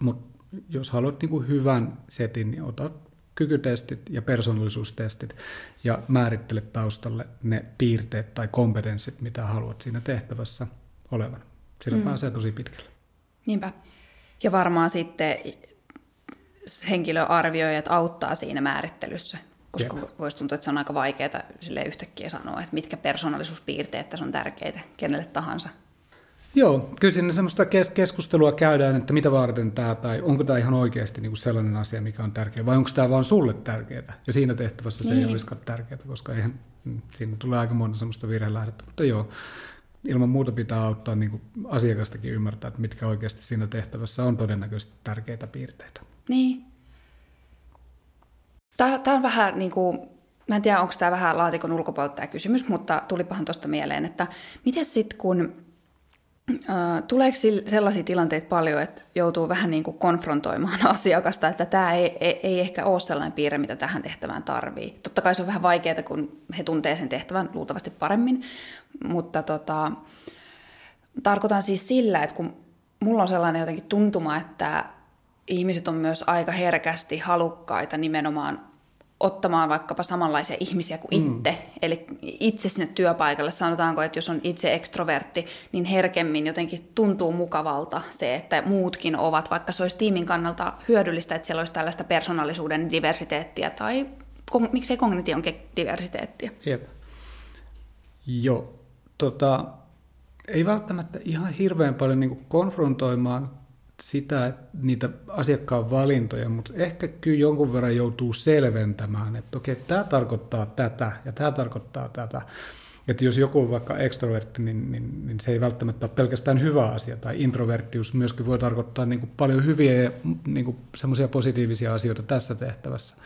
Mutta jos haluat niin kuin hyvän setin, niin ota kykytestit ja persoonallisuustestit ja määrittele taustalle ne piirteet tai kompetenssit, mitä haluat siinä tehtävässä olevan. Sillä mm. pääsee tosi pitkälle. Niinpä. Ja varmaan sitten henkilöarvioijat auttaa siinä määrittelyssä, koska Jep. voisi tuntua, että se on aika vaikeaa sille yhtäkkiä sanoa, että mitkä persoonallisuuspiirteet tässä on tärkeitä kenelle tahansa. Joo, kyllä sinne semmoista keskustelua käydään, että mitä varten tämä, tai onko tämä ihan oikeasti niin kuin sellainen asia, mikä on tärkeä, vai onko tämä vain sulle tärkeää, ja siinä tehtävässä se niin. ei olisikaan tärkeää, koska eihän, mm, siinä tulee aika monta semmoista virhelähdettä, mutta joo, ilman muuta pitää auttaa niin kuin asiakastakin ymmärtää, että mitkä oikeasti siinä tehtävässä on todennäköisesti tärkeitä piirteitä. Niin. Tämä, on vähän niin kuin mä en tiedä, onko tämä vähän laatikon ulkopuolelta tämä kysymys, mutta tulipahan tuosta mieleen, että miten sitten kun äh, Tuleeko sellaisia tilanteita paljon, että joutuu vähän niin kuin konfrontoimaan <laughs> asiakasta, että tämä ei, ei, ei ehkä ole sellainen piirre, mitä tähän tehtävään tarvii. Totta kai se on vähän vaikeaa, kun he tuntee sen tehtävän luultavasti paremmin, mutta tota, tarkoitan siis sillä, että kun mulla on sellainen jotenkin tuntuma, että ihmiset on myös aika herkästi halukkaita nimenomaan ottamaan vaikkapa samanlaisia ihmisiä kuin mm. itse. Eli itse sinne työpaikalle, sanotaanko, että jos on itse ekstrovertti, niin herkemmin jotenkin tuntuu mukavalta se, että muutkin ovat, vaikka se olisi tiimin kannalta hyödyllistä, että siellä olisi tällaista persoonallisuuden diversiteettiä tai miksei kognition diversiteettiä. Jep. Joo, tota, ei välttämättä ihan hirveän paljon niin konfrontoimaan sitä, niitä asiakkaan valintoja, mutta ehkä kyllä jonkun verran joutuu selventämään, että okei, tämä tarkoittaa tätä ja tämä tarkoittaa tätä. Että jos joku on vaikka ekstrovertti, niin, niin, niin se ei välttämättä ole pelkästään hyvä asia. Tai introverttius myöskin voi tarkoittaa niin kuin paljon hyviä ja niin semmoisia positiivisia asioita tässä tehtävässä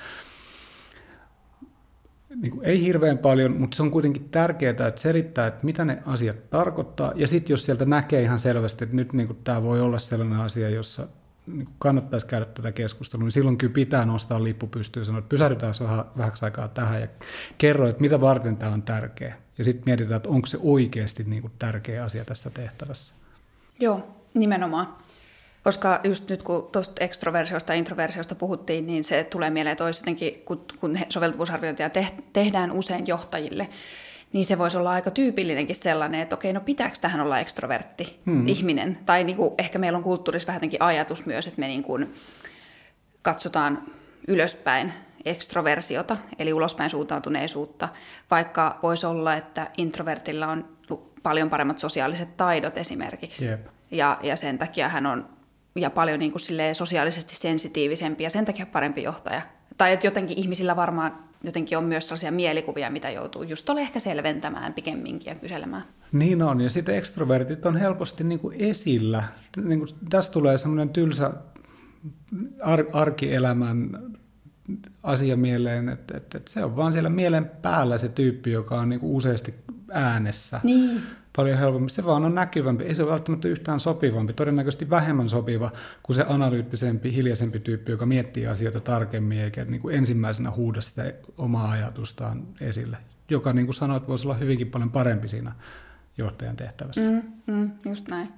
niin kuin, ei hirveän paljon, mutta se on kuitenkin tärkeää, että selittää, että mitä ne asiat tarkoittaa. Ja sitten jos sieltä näkee ihan selvästi, että nyt niin kuin, tämä voi olla sellainen asia, jossa niin kuin kannattaisi käydä tätä keskustelua, niin silloin kyllä pitää nostaa lippu pystyyn ja sanoa, että pysähdytään vähän, aikaa tähän ja kerro, että mitä varten tämä on tärkeä. Ja sitten mietitään, että onko se oikeasti niin kuin tärkeä asia tässä tehtävässä. Joo, nimenomaan. Koska just nyt kun tuosta ekstroversiosta ja introversiosta puhuttiin, niin se tulee mieleen, että olisi jotenkin, kun, kun soveltuvuusarviointia tehdään usein johtajille, niin se voisi olla aika tyypillinenkin sellainen, että okei, no pitääkö tähän olla ekstrovertti hmm. ihminen? Tai niin kuin, ehkä meillä on kulttuurissa vähän ajatus myös, että me niin kuin katsotaan ylöspäin ekstroversiota, eli ulospäin suuntautuneisuutta, vaikka voisi olla, että introvertilla on paljon paremmat sosiaaliset taidot esimerkiksi. Yep. Ja, ja sen takia hän on ja paljon niin kuin sosiaalisesti sensitiivisempi ja sen takia parempi johtaja. Tai että jotenkin ihmisillä varmaan jotenkin on myös sellaisia mielikuvia, mitä joutuu just ole ehkä selventämään pikemminkin ja kyselemään. Niin on, ja sitten ekstrovertit on helposti niin kuin esillä. Niin kuin, tässä tulee semmoinen tylsä ar- arkielämän asia mieleen, että, että, että se on vaan siellä mielen päällä se tyyppi, joka on niin kuin useasti äänessä. Niin paljon helpompi. Se vaan on näkyvämpi. Ei se ole välttämättä yhtään sopivampi. Todennäköisesti vähemmän sopiva kuin se analyyttisempi, hiljaisempi tyyppi, joka miettii asioita tarkemmin eikä niin kuin ensimmäisenä huuda sitä omaa ajatustaan esille. Joka, niin kuin sanoit, voisi olla hyvinkin paljon parempi siinä johtajan tehtävässä. Mm, mm, just näin.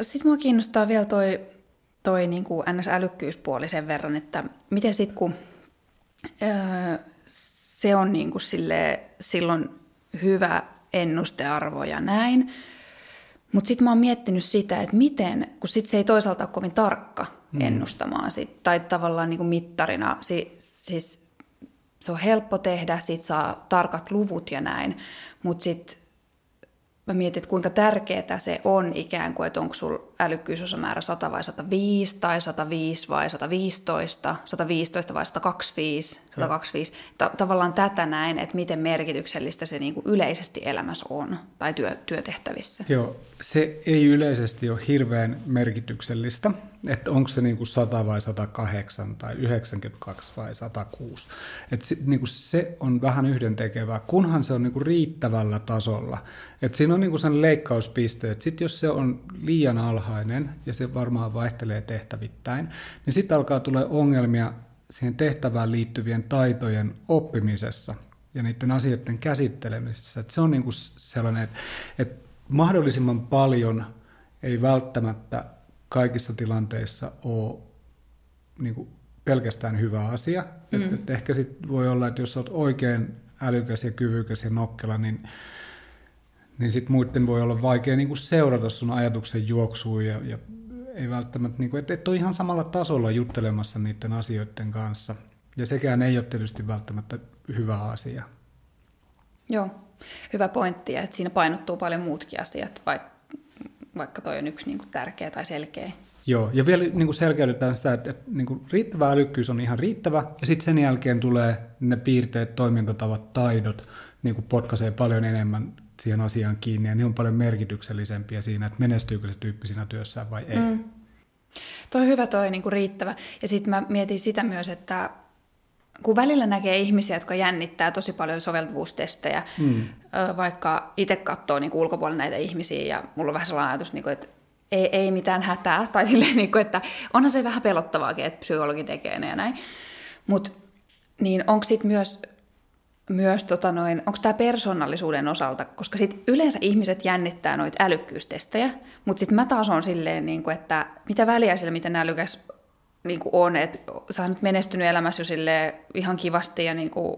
Sitten mua kiinnostaa vielä toi, toi niin kuin NS-älykkyyspuoli sen verran, että miten sitten kun öö, se on niin kuin sille, silloin hyvä ennustearvo ja näin. Mutta sitten mä oon miettinyt sitä, että miten, kun sit se ei toisaalta ole kovin tarkka mm. ennustamaan sit, tai tavallaan niin kuin mittarina, si, siis se on helppo tehdä, sit saa tarkat luvut ja näin, mutta sitten mä mietin, että kuinka tärkeää se on ikään kuin, että onko sulla älykkyysosamäärä 100 vai 105 tai 105 vai 115, 115 vai 125, 125. Ta- tavallaan tätä näin, että miten merkityksellistä se niin kuin yleisesti elämässä on tai työ, työtehtävissä. Joo, se ei yleisesti ole hirveän merkityksellistä, että onko se niin kuin 100 vai 108 tai 92 vai 106. Että se, niin kuin se on vähän yhdentekevää, kunhan se on niin kuin riittävällä tasolla. Että siinä on niin kuin sen leikkauspiste, että jos se on liian alhainen, ja se varmaan vaihtelee tehtävittäin, niin sitten alkaa tulla ongelmia siihen tehtävään liittyvien taitojen oppimisessa ja niiden asioiden käsittelemisessä. Että se on niin kuin sellainen, että, että mahdollisimman paljon ei välttämättä kaikissa tilanteissa ole niin kuin pelkästään hyvä asia. Mm. Et, et ehkä sit voi olla, että jos olet oikein älykäs ja kyvykäs ja nokkela, niin, niin sit muiden voi olla vaikea niin kuin seurata sun ajatuksen juoksua ja, ja ei välttämättä, niin kuin, että et ole ihan samalla tasolla juttelemassa niiden asioiden kanssa. Ja sekään ei ole tietysti välttämättä hyvä asia. Joo, hyvä pointti, että siinä painottuu paljon muutkin asiat, vaikka, toi on yksi niin kuin tärkeä tai selkeä. Joo, ja vielä niin kuin selkeydytään sitä, että, että niin kuin riittävä älykkyys on ihan riittävä, ja sitten sen jälkeen tulee ne piirteet, toimintatavat, taidot, niin kuin potkaisee paljon enemmän siihen asiaan kiinni, ja ne on paljon merkityksellisempiä siinä, että menestyykö se tyyppi siinä työssään vai ei. Mm. Toi on hyvä toi niin kuin riittävä. Ja sitten mä mietin sitä myös, että kun välillä näkee ihmisiä, jotka jännittää tosi paljon soveltuvuustestejä, mm. vaikka itse katsoo niin ulkopuolella näitä ihmisiä ja mulla on vähän sellainen ajatus, niin kuin, että ei, ei mitään hätää, <laughs> tai silleen, niin kuin, että onhan se vähän pelottavaakin, että psykologi tekee ne ja näin. Mutta niin onko sitten myös, myös tota noin, onko tämä persoonallisuuden osalta, koska sit yleensä ihmiset jännittää noita älykkyystestejä, mutta sitten mä taas on silleen, niin kuin, että mitä väliä sillä, miten älykäs niin kuin on, että sä oot menestynyt elämässä jo sille ihan kivasti ja niin kuin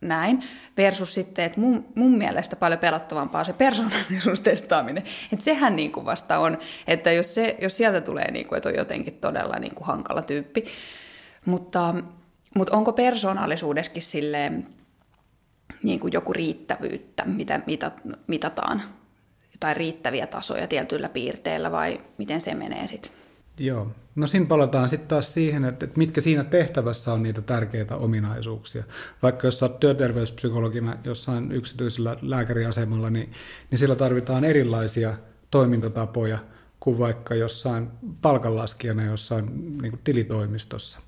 näin, versus sitten, että mun, mun mielestä paljon pelottavampaa se persoonallisuustestaaminen. Että sehän niin kuin vasta on, että jos, se, jos sieltä tulee, niin kuin, että on jotenkin todella niin kuin hankala tyyppi. Mutta, mutta onko persoonallisuudessakin silleen niin kuin joku riittävyyttä, mitä mitataan? Jotain riittäviä tasoja tietyillä piirteillä vai miten se menee sitten? Joo. No siinä palataan sitten taas siihen, että, että mitkä siinä tehtävässä on niitä tärkeitä ominaisuuksia. Vaikka jos olet työterveyspsykologina jossain yksityisellä lääkäriasemalla, niin, niin sillä tarvitaan erilaisia toimintatapoja kuin vaikka jossain palkanlaskijana jossain niin kuin tilitoimistossa.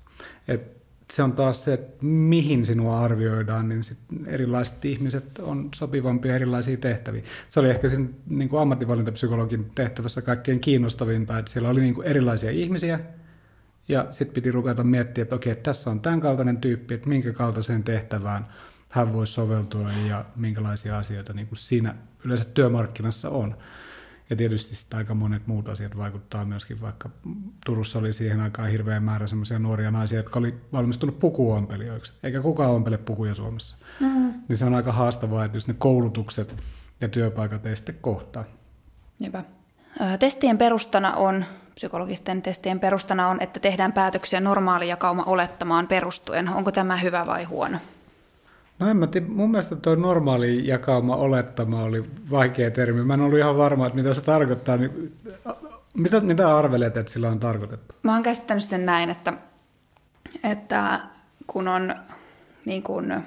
Et se on taas se, että mihin sinua arvioidaan, niin sit erilaiset ihmiset on sopivampia erilaisiin tehtäviin. Se oli ehkä sen niin kuin ammattivalintapsykologin tehtävässä kaikkein kiinnostavinta, että siellä oli niin kuin erilaisia ihmisiä, ja sitten piti ruveta miettiä, että okei, tässä on tämän kaltainen tyyppi, että minkä kaltaiseen tehtävään hän voisi soveltua ja minkälaisia asioita niin kuin siinä yleensä työmarkkinassa on. Ja tietysti sitten aika monet muut asiat vaikuttaa myöskin, vaikka Turussa oli siihen aikaan hirveän määrä semmoisia nuoria naisia, jotka oli valmistunut pukuompelijoiksi, eikä kukaan ompele pukuja Suomessa. Mm. Niin se on aika haastavaa, että jos ne koulutukset ja työpaikat ei sitten kohtaa. Hyvä. Testien perustana on, psykologisten testien perustana on, että tehdään päätöksiä normaali jakauma olettamaan perustuen. Onko tämä hyvä vai huono? No en mä tiedä, mun mielestä tuo normaali jakauma olettama oli vaikea termi. Mä en ollut ihan varma, että mitä se tarkoittaa. Niin, mitä, mitä arvelet, että sillä on tarkoitettu? Mä oon käsittänyt sen näin, että, että kun on niin kun,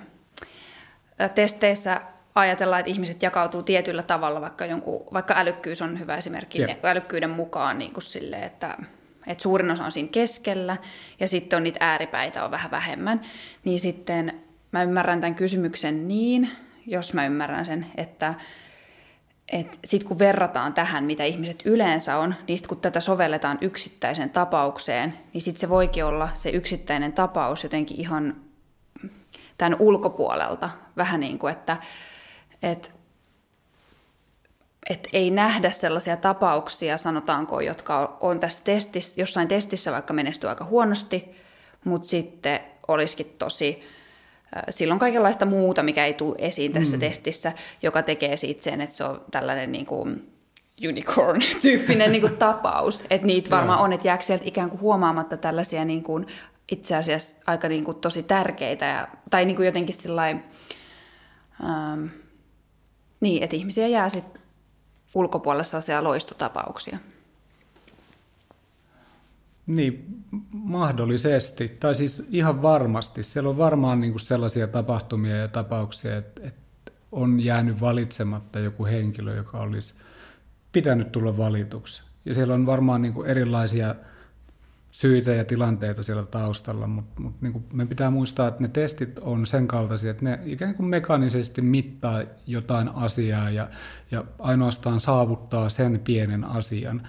testeissä ajatellaan, että ihmiset jakautuu tietyllä tavalla, vaikka, jonkun, vaikka älykkyys on hyvä esimerkki, yeah. älykkyyden mukaan niin kuin sille, että, että suurin osa on siinä keskellä ja sitten on niitä ääripäitä on vähän vähemmän, niin sitten mä ymmärrän tämän kysymyksen niin, jos mä ymmärrän sen, että et sitten kun verrataan tähän, mitä ihmiset yleensä on, niin sit kun tätä sovelletaan yksittäiseen tapaukseen, niin sitten se voikin olla se yksittäinen tapaus jotenkin ihan tämän ulkopuolelta. Vähän niin kuin, että et, et ei nähdä sellaisia tapauksia, sanotaanko, jotka on tässä testissä, jossain testissä vaikka menestyy aika huonosti, mutta sitten olisikin tosi silloin kaikenlaista muuta, mikä ei tule esiin tässä mm. testissä, joka tekee siitä sen, että se on tällainen niin kuin unicorn-tyyppinen <laughs> niin kuin tapaus. Että niitä varmaan on, että jääkö sieltä ikään kuin huomaamatta tällaisia niin kuin, itse asiassa aika niin kuin, tosi tärkeitä, ja, tai niin kuin jotenkin sellainen, ähm, niin, että ihmisiä jää sitten ulkopuolella sellaisia loistotapauksia. Niin, mahdollisesti, tai siis ihan varmasti. Siellä on varmaan niin kuin sellaisia tapahtumia ja tapauksia, että, että on jäänyt valitsematta joku henkilö, joka olisi pitänyt tulla valituksi. Ja siellä on varmaan niin kuin erilaisia syitä ja tilanteita siellä taustalla, mutta, mutta niin me pitää muistaa, että ne testit on sen kaltaisia, että ne ikään kuin mekaanisesti mittaa jotain asiaa ja, ja ainoastaan saavuttaa sen pienen asian.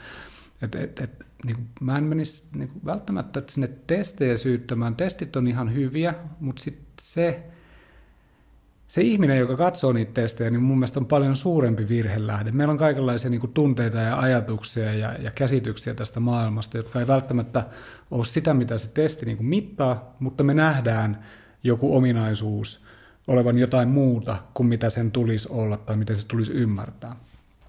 Et, et, et, niin kuin, mä en menisi niin kuin, välttämättä sinne testejä syyttämään. Testit on ihan hyviä, mutta sitten se, se ihminen, joka katsoo niitä testejä, niin mun mielestä on paljon suurempi virhelähde. Meillä on kaikenlaisia niin kuin, tunteita ja ajatuksia ja, ja käsityksiä tästä maailmasta, jotka ei välttämättä ole sitä, mitä se testi niin kuin, mittaa, mutta me nähdään joku ominaisuus olevan jotain muuta kuin mitä sen tulisi olla tai mitä se tulisi ymmärtää.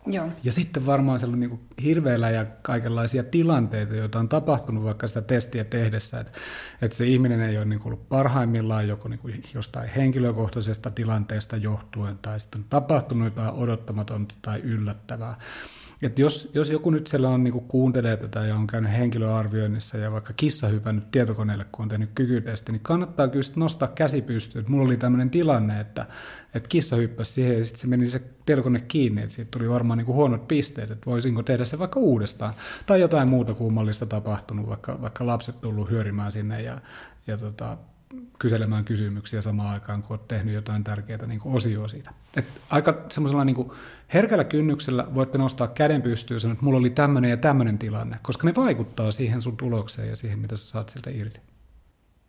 Joo. Ja sitten varmaan sellainen niin hirveillä ja kaikenlaisia tilanteita, joita on tapahtunut vaikka sitä testiä tehdessä, että, että se ihminen ei ole niin ollut parhaimmillaan joko niin jostain henkilökohtaisesta tilanteesta johtuen tai sitten on tapahtunut jotain odottamatonta tai yllättävää. Et jos, jos joku nyt on, niin kuuntelee tätä ja on käynyt henkilöarvioinnissa ja vaikka kissa hypännyt tietokoneelle, kun on tehnyt kykytesti, niin kannattaa kyllä nostaa käsi pystyyn. Mulla oli tämmöinen tilanne, että, että kissa hyppäsi siihen ja sitten se meni se tietokone kiinni, että siitä tuli varmaan niin kuin huonot pisteet, että voisinko tehdä se vaikka uudestaan. Tai jotain muuta kummallista tapahtunut, vaikka, vaikka lapset tullut hyörimään sinne ja, ja tota, kyselemään kysymyksiä samaan aikaan, kun olet tehnyt jotain tärkeää niin osioa siitä. Et aika semmoisella niin herkällä kynnyksellä voitte nostaa käden pystyyn ja sanoa, että mulla oli tämmöinen ja tämmöinen tilanne, koska ne vaikuttaa siihen sun tulokseen ja siihen, mitä sä saat sieltä irti.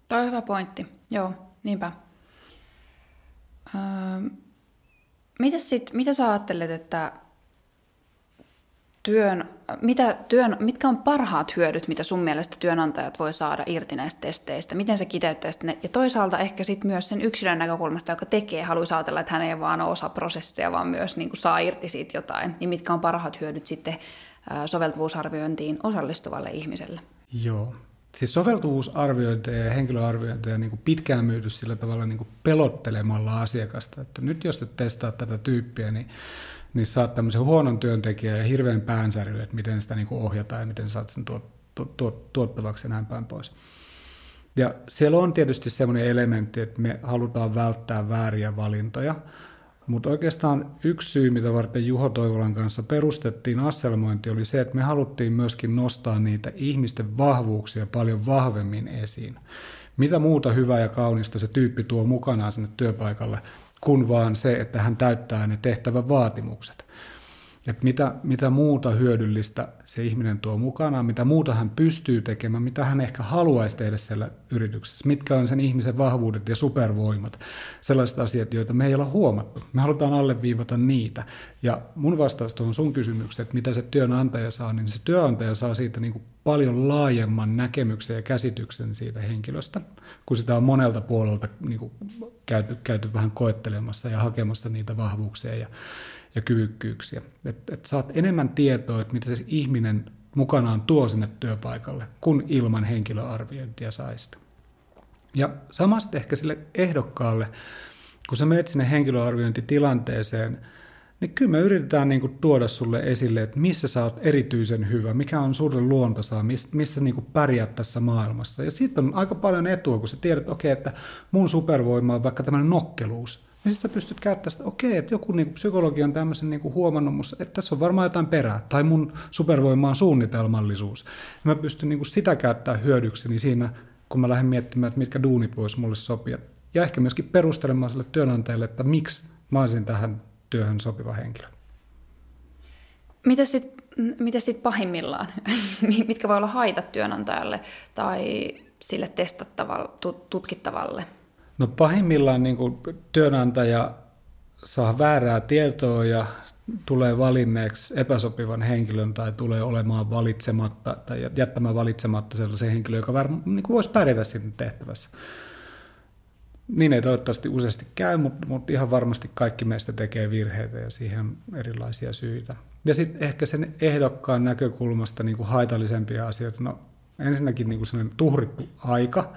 Toi on hyvä pointti. Joo, niinpä. Öö, mitäs sit, mitä sä ajattelet, että työn, mitä työn, mitkä on parhaat hyödyt, mitä sun mielestä työnantajat voi saada irti näistä testeistä? Miten se kiteyttäisi ne? Ja toisaalta ehkä sit myös sen yksilön näkökulmasta, joka tekee, haluaisi ajatella, että hän ei vaan ole osa prosessia, vaan myös niin kuin saa irti siitä jotain. Niin mitkä on parhaat hyödyt sitten soveltuvuusarviointiin osallistuvalle ihmiselle? Joo. Siis soveltuvuusarviointeja ja henkilöarviointeja niin kuin pitkään myyty sillä tavalla niin kuin pelottelemalla asiakasta, että nyt jos et testaa tätä tyyppiä, niin niin saat tämmöisen huonon työntekijän ja hirveän päänsäry, että miten sitä niin ohjataan ja miten saat sen tuot, tuot, tuottavaksi ja näin päin pois. Ja siellä on tietysti semmoinen elementti, että me halutaan välttää vääriä valintoja, mutta oikeastaan yksi syy, mitä varten Juho Toivolan kanssa perustettiin asselmointi, oli se, että me haluttiin myöskin nostaa niitä ihmisten vahvuuksia paljon vahvemmin esiin. Mitä muuta hyvää ja kaunista se tyyppi tuo mukanaan sinne työpaikalle, kuin vaan se, että hän täyttää ne tehtävän vaatimukset. Että mitä, mitä muuta hyödyllistä se ihminen tuo mukanaan, mitä muuta hän pystyy tekemään, mitä hän ehkä haluaisi tehdä siellä yrityksessä, mitkä on sen ihmisen vahvuudet ja supervoimat, sellaiset asiat, joita me ei olla huomattu. Me halutaan alleviivata niitä. Ja mun vastaus tuohon sun kysymykseen, että mitä se työnantaja saa, niin se työnantaja saa siitä niin kuin paljon laajemman näkemyksen ja käsityksen siitä henkilöstä, kun sitä on monelta puolelta niin kuin käyty, käyty vähän koettelemassa ja hakemassa niitä vahvuuksia ja ja kyvykkyyksiä. Että et saat enemmän tietoa, että mitä se ihminen mukanaan tuo sinne työpaikalle, kun ilman henkilöarviointia saista. Ja samasta ehkä sille ehdokkaalle, kun sä menet sinne henkilöarviointitilanteeseen, niin kyllä me yritetään niin kuin tuoda sulle esille, että missä sä oot erityisen hyvä, mikä on sulle luontosaa, missä, niin kuin pärjät tässä maailmassa. Ja siitä on aika paljon etua, kun sä tiedät, okei, että mun supervoima on vaikka tämmöinen nokkeluus niin sitten sä pystyt käyttämään sitä, okei, että joku niin psykologi on tämmöisen niin huomannut musta, että tässä on varmaan jotain perää, tai mun supervoima on suunnitelmallisuus. Ja mä pystyn niin sitä käyttämään hyödykseni siinä, kun mä lähden miettimään, että mitkä duunit vois mulle sopia. Ja ehkä myöskin perustelemaan sille työnantajalle, että miksi mä olisin tähän työhön sopiva henkilö. Mitä sitten sit pahimmillaan? <laughs> Mitkä voi olla haitat työnantajalle tai sille testattavalle, tutkittavalle? No pahimmillaan niin kuin työnantaja saa väärää tietoa ja tulee valinneeksi epäsopivan henkilön tai tulee olemaan valitsematta tai jättämään valitsematta sellaisen henkilön, joka varmaan niin kuin voisi pärjätä siinä tehtävässä. Niin ei toivottavasti useasti käy, mutta, mutta ihan varmasti kaikki meistä tekee virheitä ja siihen erilaisia syitä. Ja sitten ehkä sen ehdokkaan näkökulmasta niin kuin haitallisempia asioita. No ensinnäkin niin kuin sellainen tuhrittu aika,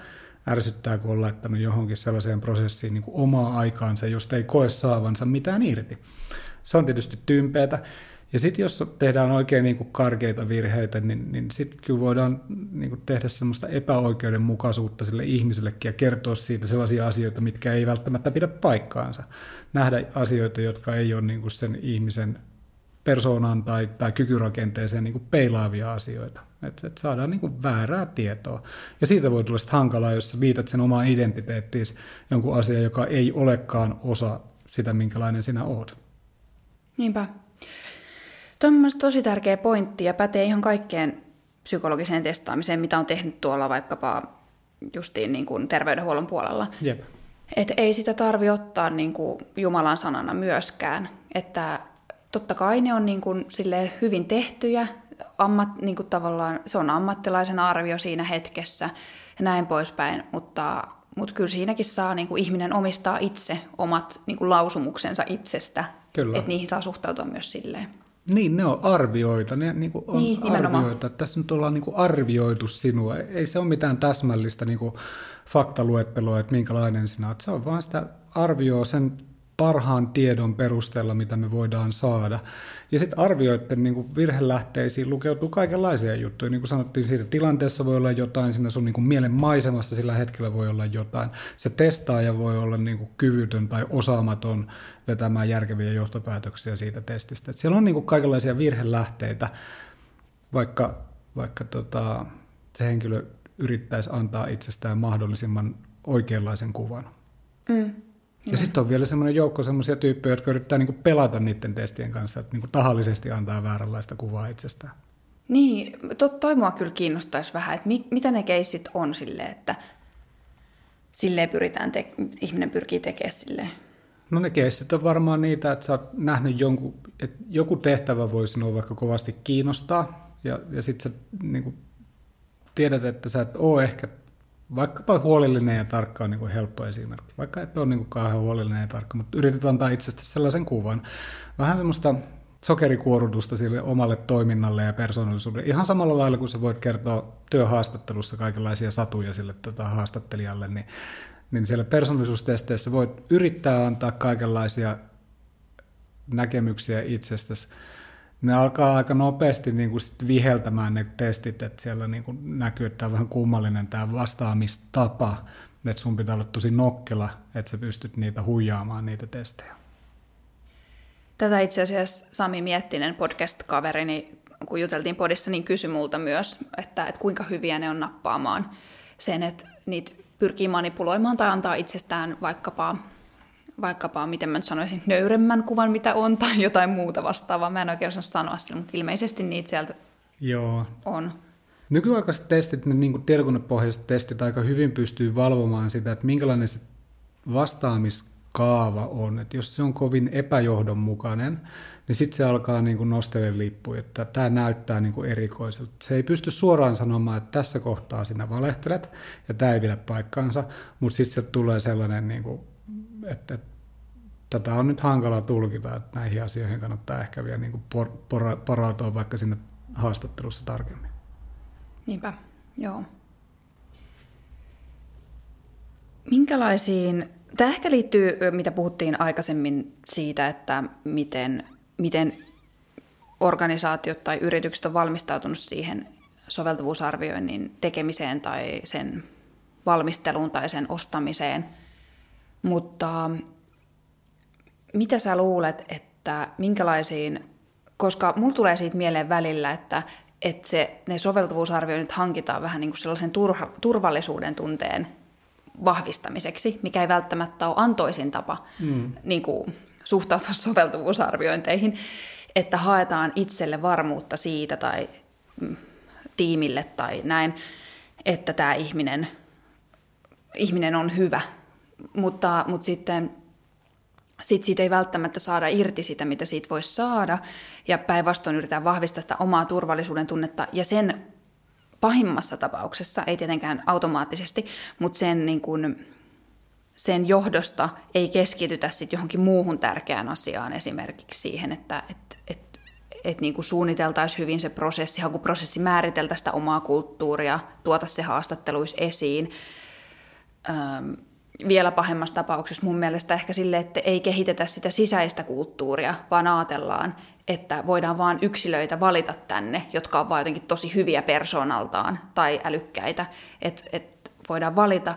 ärsyttää, kun on laittanut johonkin sellaiseen prosessiin niin kuin omaa aikaansa, josta ei koe saavansa mitään irti. Se on tietysti tympeätä. Ja sitten jos tehdään oikein niin kuin karkeita virheitä, niin, niin sitten kyllä voidaan niin kuin tehdä semmoista epäoikeudenmukaisuutta sille ihmisellekin ja kertoa siitä sellaisia asioita, mitkä ei välttämättä pidä paikkaansa. Nähdä asioita, jotka ei ole niin kuin sen ihmisen persoonaan tai, tai kykyrakenteeseen niin kuin peilaavia asioita. Että et saadaan niin kuin väärää tietoa. Ja siitä voi tulla sitten hankalaa, jos viitat sen omaan identiteettiin jonkun asian, joka ei olekaan osa sitä, minkälainen sinä oot. Niinpä. Tuo on tosi tärkeä pointti ja pätee ihan kaikkeen psykologiseen testaamiseen, mitä on tehnyt tuolla vaikkapa justiin niin kuin terveydenhuollon puolella. Jep. Et ei sitä tarvi ottaa niin kuin Jumalan sanana myöskään. Että totta kai ne on niin kuin hyvin tehtyjä, ammat, niin kuin tavallaan, se on ammattilaisen arvio siinä hetkessä ja näin poispäin, mutta, mutta kyllä siinäkin saa niin kuin ihminen omistaa itse omat niin kuin lausumuksensa itsestä, kyllä. että niihin saa suhtautua myös silleen. Niin, ne on arvioita. Ne niin kuin on niin, arvioita. Tässä nyt ollaan niin kuin arvioitu sinua. Ei se ole mitään täsmällistä niin kuin faktaluettelua, että minkälainen sinä olet. Se on vaan sitä arvioa sen parhaan tiedon perusteella, mitä me voidaan saada. Ja sitten arvioiden niin virhelähteisiin lukeutuu kaikenlaisia juttuja. Niin kuin sanottiin, siitä tilanteessa voi olla jotain, siinä sun niin kuin mielen maisemassa sillä hetkellä voi olla jotain. Se testaaja voi olla niin kuin kyvytön tai osaamaton vetämään järkeviä johtopäätöksiä siitä testistä. Et siellä on niin kuin kaikenlaisia virhelähteitä, vaikka, vaikka tota, se henkilö yrittäisi antaa itsestään mahdollisimman oikeanlaisen kuvan. Mm. Ja sitten on vielä semmoinen joukko semmoisia tyyppejä, jotka yrittää niinku pelata niiden testien kanssa, että niinku tahallisesti antaa vääränlaista kuvaa itsestään. Niin, to, toi mua kyllä kiinnostaisi vähän, että mi, mitä ne keissit on sille, että silleen pyritään, te, ihminen pyrkii tekemään silleen. No ne keissit on varmaan niitä, että sä oot nähnyt jonkun, että joku tehtävä voi sinua vaikka kovasti kiinnostaa, ja, ja sitten sä niin tiedät, että sä et ole ehkä vaikkapa huolellinen ja tarkka on niin kuin helppo esimerkki. Vaikka et ole niin kuin kauhean huolellinen ja tarkka, mutta yrität antaa itsestä sellaisen kuvan. Vähän semmoista sokerikuorutusta sille omalle toiminnalle ja persoonallisuudelle. Ihan samalla lailla kuin sä voit kertoa työhaastattelussa kaikenlaisia satuja sille tota, haastattelijalle, niin, niin siellä persoonallisuustesteissä voit yrittää antaa kaikenlaisia näkemyksiä itsestäsi. Ne alkaa aika nopeasti niin kuin sit viheltämään ne testit, että siellä niin kuin näkyy, että tämä on vähän kummallinen tämä vastaamistapa, että sun pitää olla tosi nokkela, että sä pystyt niitä huijaamaan niitä testejä. Tätä itse asiassa Sami Miettinen, podcast-kaverini, kun juteltiin podissa, niin kysyi multa myös, että, että kuinka hyviä ne on nappaamaan sen, että niitä pyrkii manipuloimaan tai antaa itsestään vaikkapa, vaikkapa miten mä nyt sanoisin, nöyremmän kuvan, mitä on, tai jotain muuta vastaavaa. Mä en oikein osaa sanoa sille, mutta ilmeisesti niitä sieltä Joo. on. Nykyaikaiset testit, ne niin tietokonepohjaiset testit aika hyvin pystyy valvomaan sitä, että minkälainen se vastaamis kaava on. Että jos se on kovin epäjohdonmukainen, niin sitten se alkaa niin kuin nostele lippu, että tämä näyttää niin kuin erikoiselta. Se ei pysty suoraan sanomaan, että tässä kohtaa sinä valehtelet, ja tämä ei pidä paikkaansa, mutta sitten se tulee sellainen, niin kuin, että, tätä on nyt hankala tulkita, että näihin asioihin kannattaa ehkä vielä niin por, por, porautua vaikka sinne haastattelussa tarkemmin. Niinpä, joo. Minkälaisiin Tämä ehkä liittyy, mitä puhuttiin aikaisemmin siitä, että miten, miten organisaatiot tai yritykset on valmistautunut siihen soveltuvuusarvioinnin tekemiseen tai sen valmisteluun tai sen ostamiseen. Mutta mitä sä luulet, että minkälaisiin, koska mulla tulee siitä mieleen välillä, että, että se, ne soveltuvuusarvioinnit hankitaan vähän niin kuin sellaisen turha, turvallisuuden tunteen vahvistamiseksi, mikä ei välttämättä ole antoisin tapa mm. niin kuin, suhtautua <laughs> soveltuvuusarviointeihin, että haetaan itselle varmuutta siitä tai mm, tiimille tai näin, että tämä ihminen, ihminen on hyvä. Mutta, mutta sitten sit siitä ei välttämättä saada irti sitä, mitä siitä voisi saada, ja päinvastoin yritetään vahvistaa sitä omaa turvallisuuden tunnetta, ja sen pahimmassa tapauksessa, ei tietenkään automaattisesti, mutta sen, niin kuin, sen johdosta ei keskitytä sit johonkin muuhun tärkeään asiaan, esimerkiksi siihen, että et, et, et niin kuin suunniteltaisiin hyvin se prosessi, hakuprosessi määriteltäisiin sitä omaa kulttuuria, tuota se haastatteluissa esiin. Öm, vielä pahemmassa tapauksessa. Mun mielestä ehkä sille, että ei kehitetä sitä sisäistä kulttuuria, vaan ajatellaan, että voidaan vain yksilöitä valita tänne, jotka ovat jotenkin tosi hyviä persoonaltaan tai älykkäitä, että et voidaan valita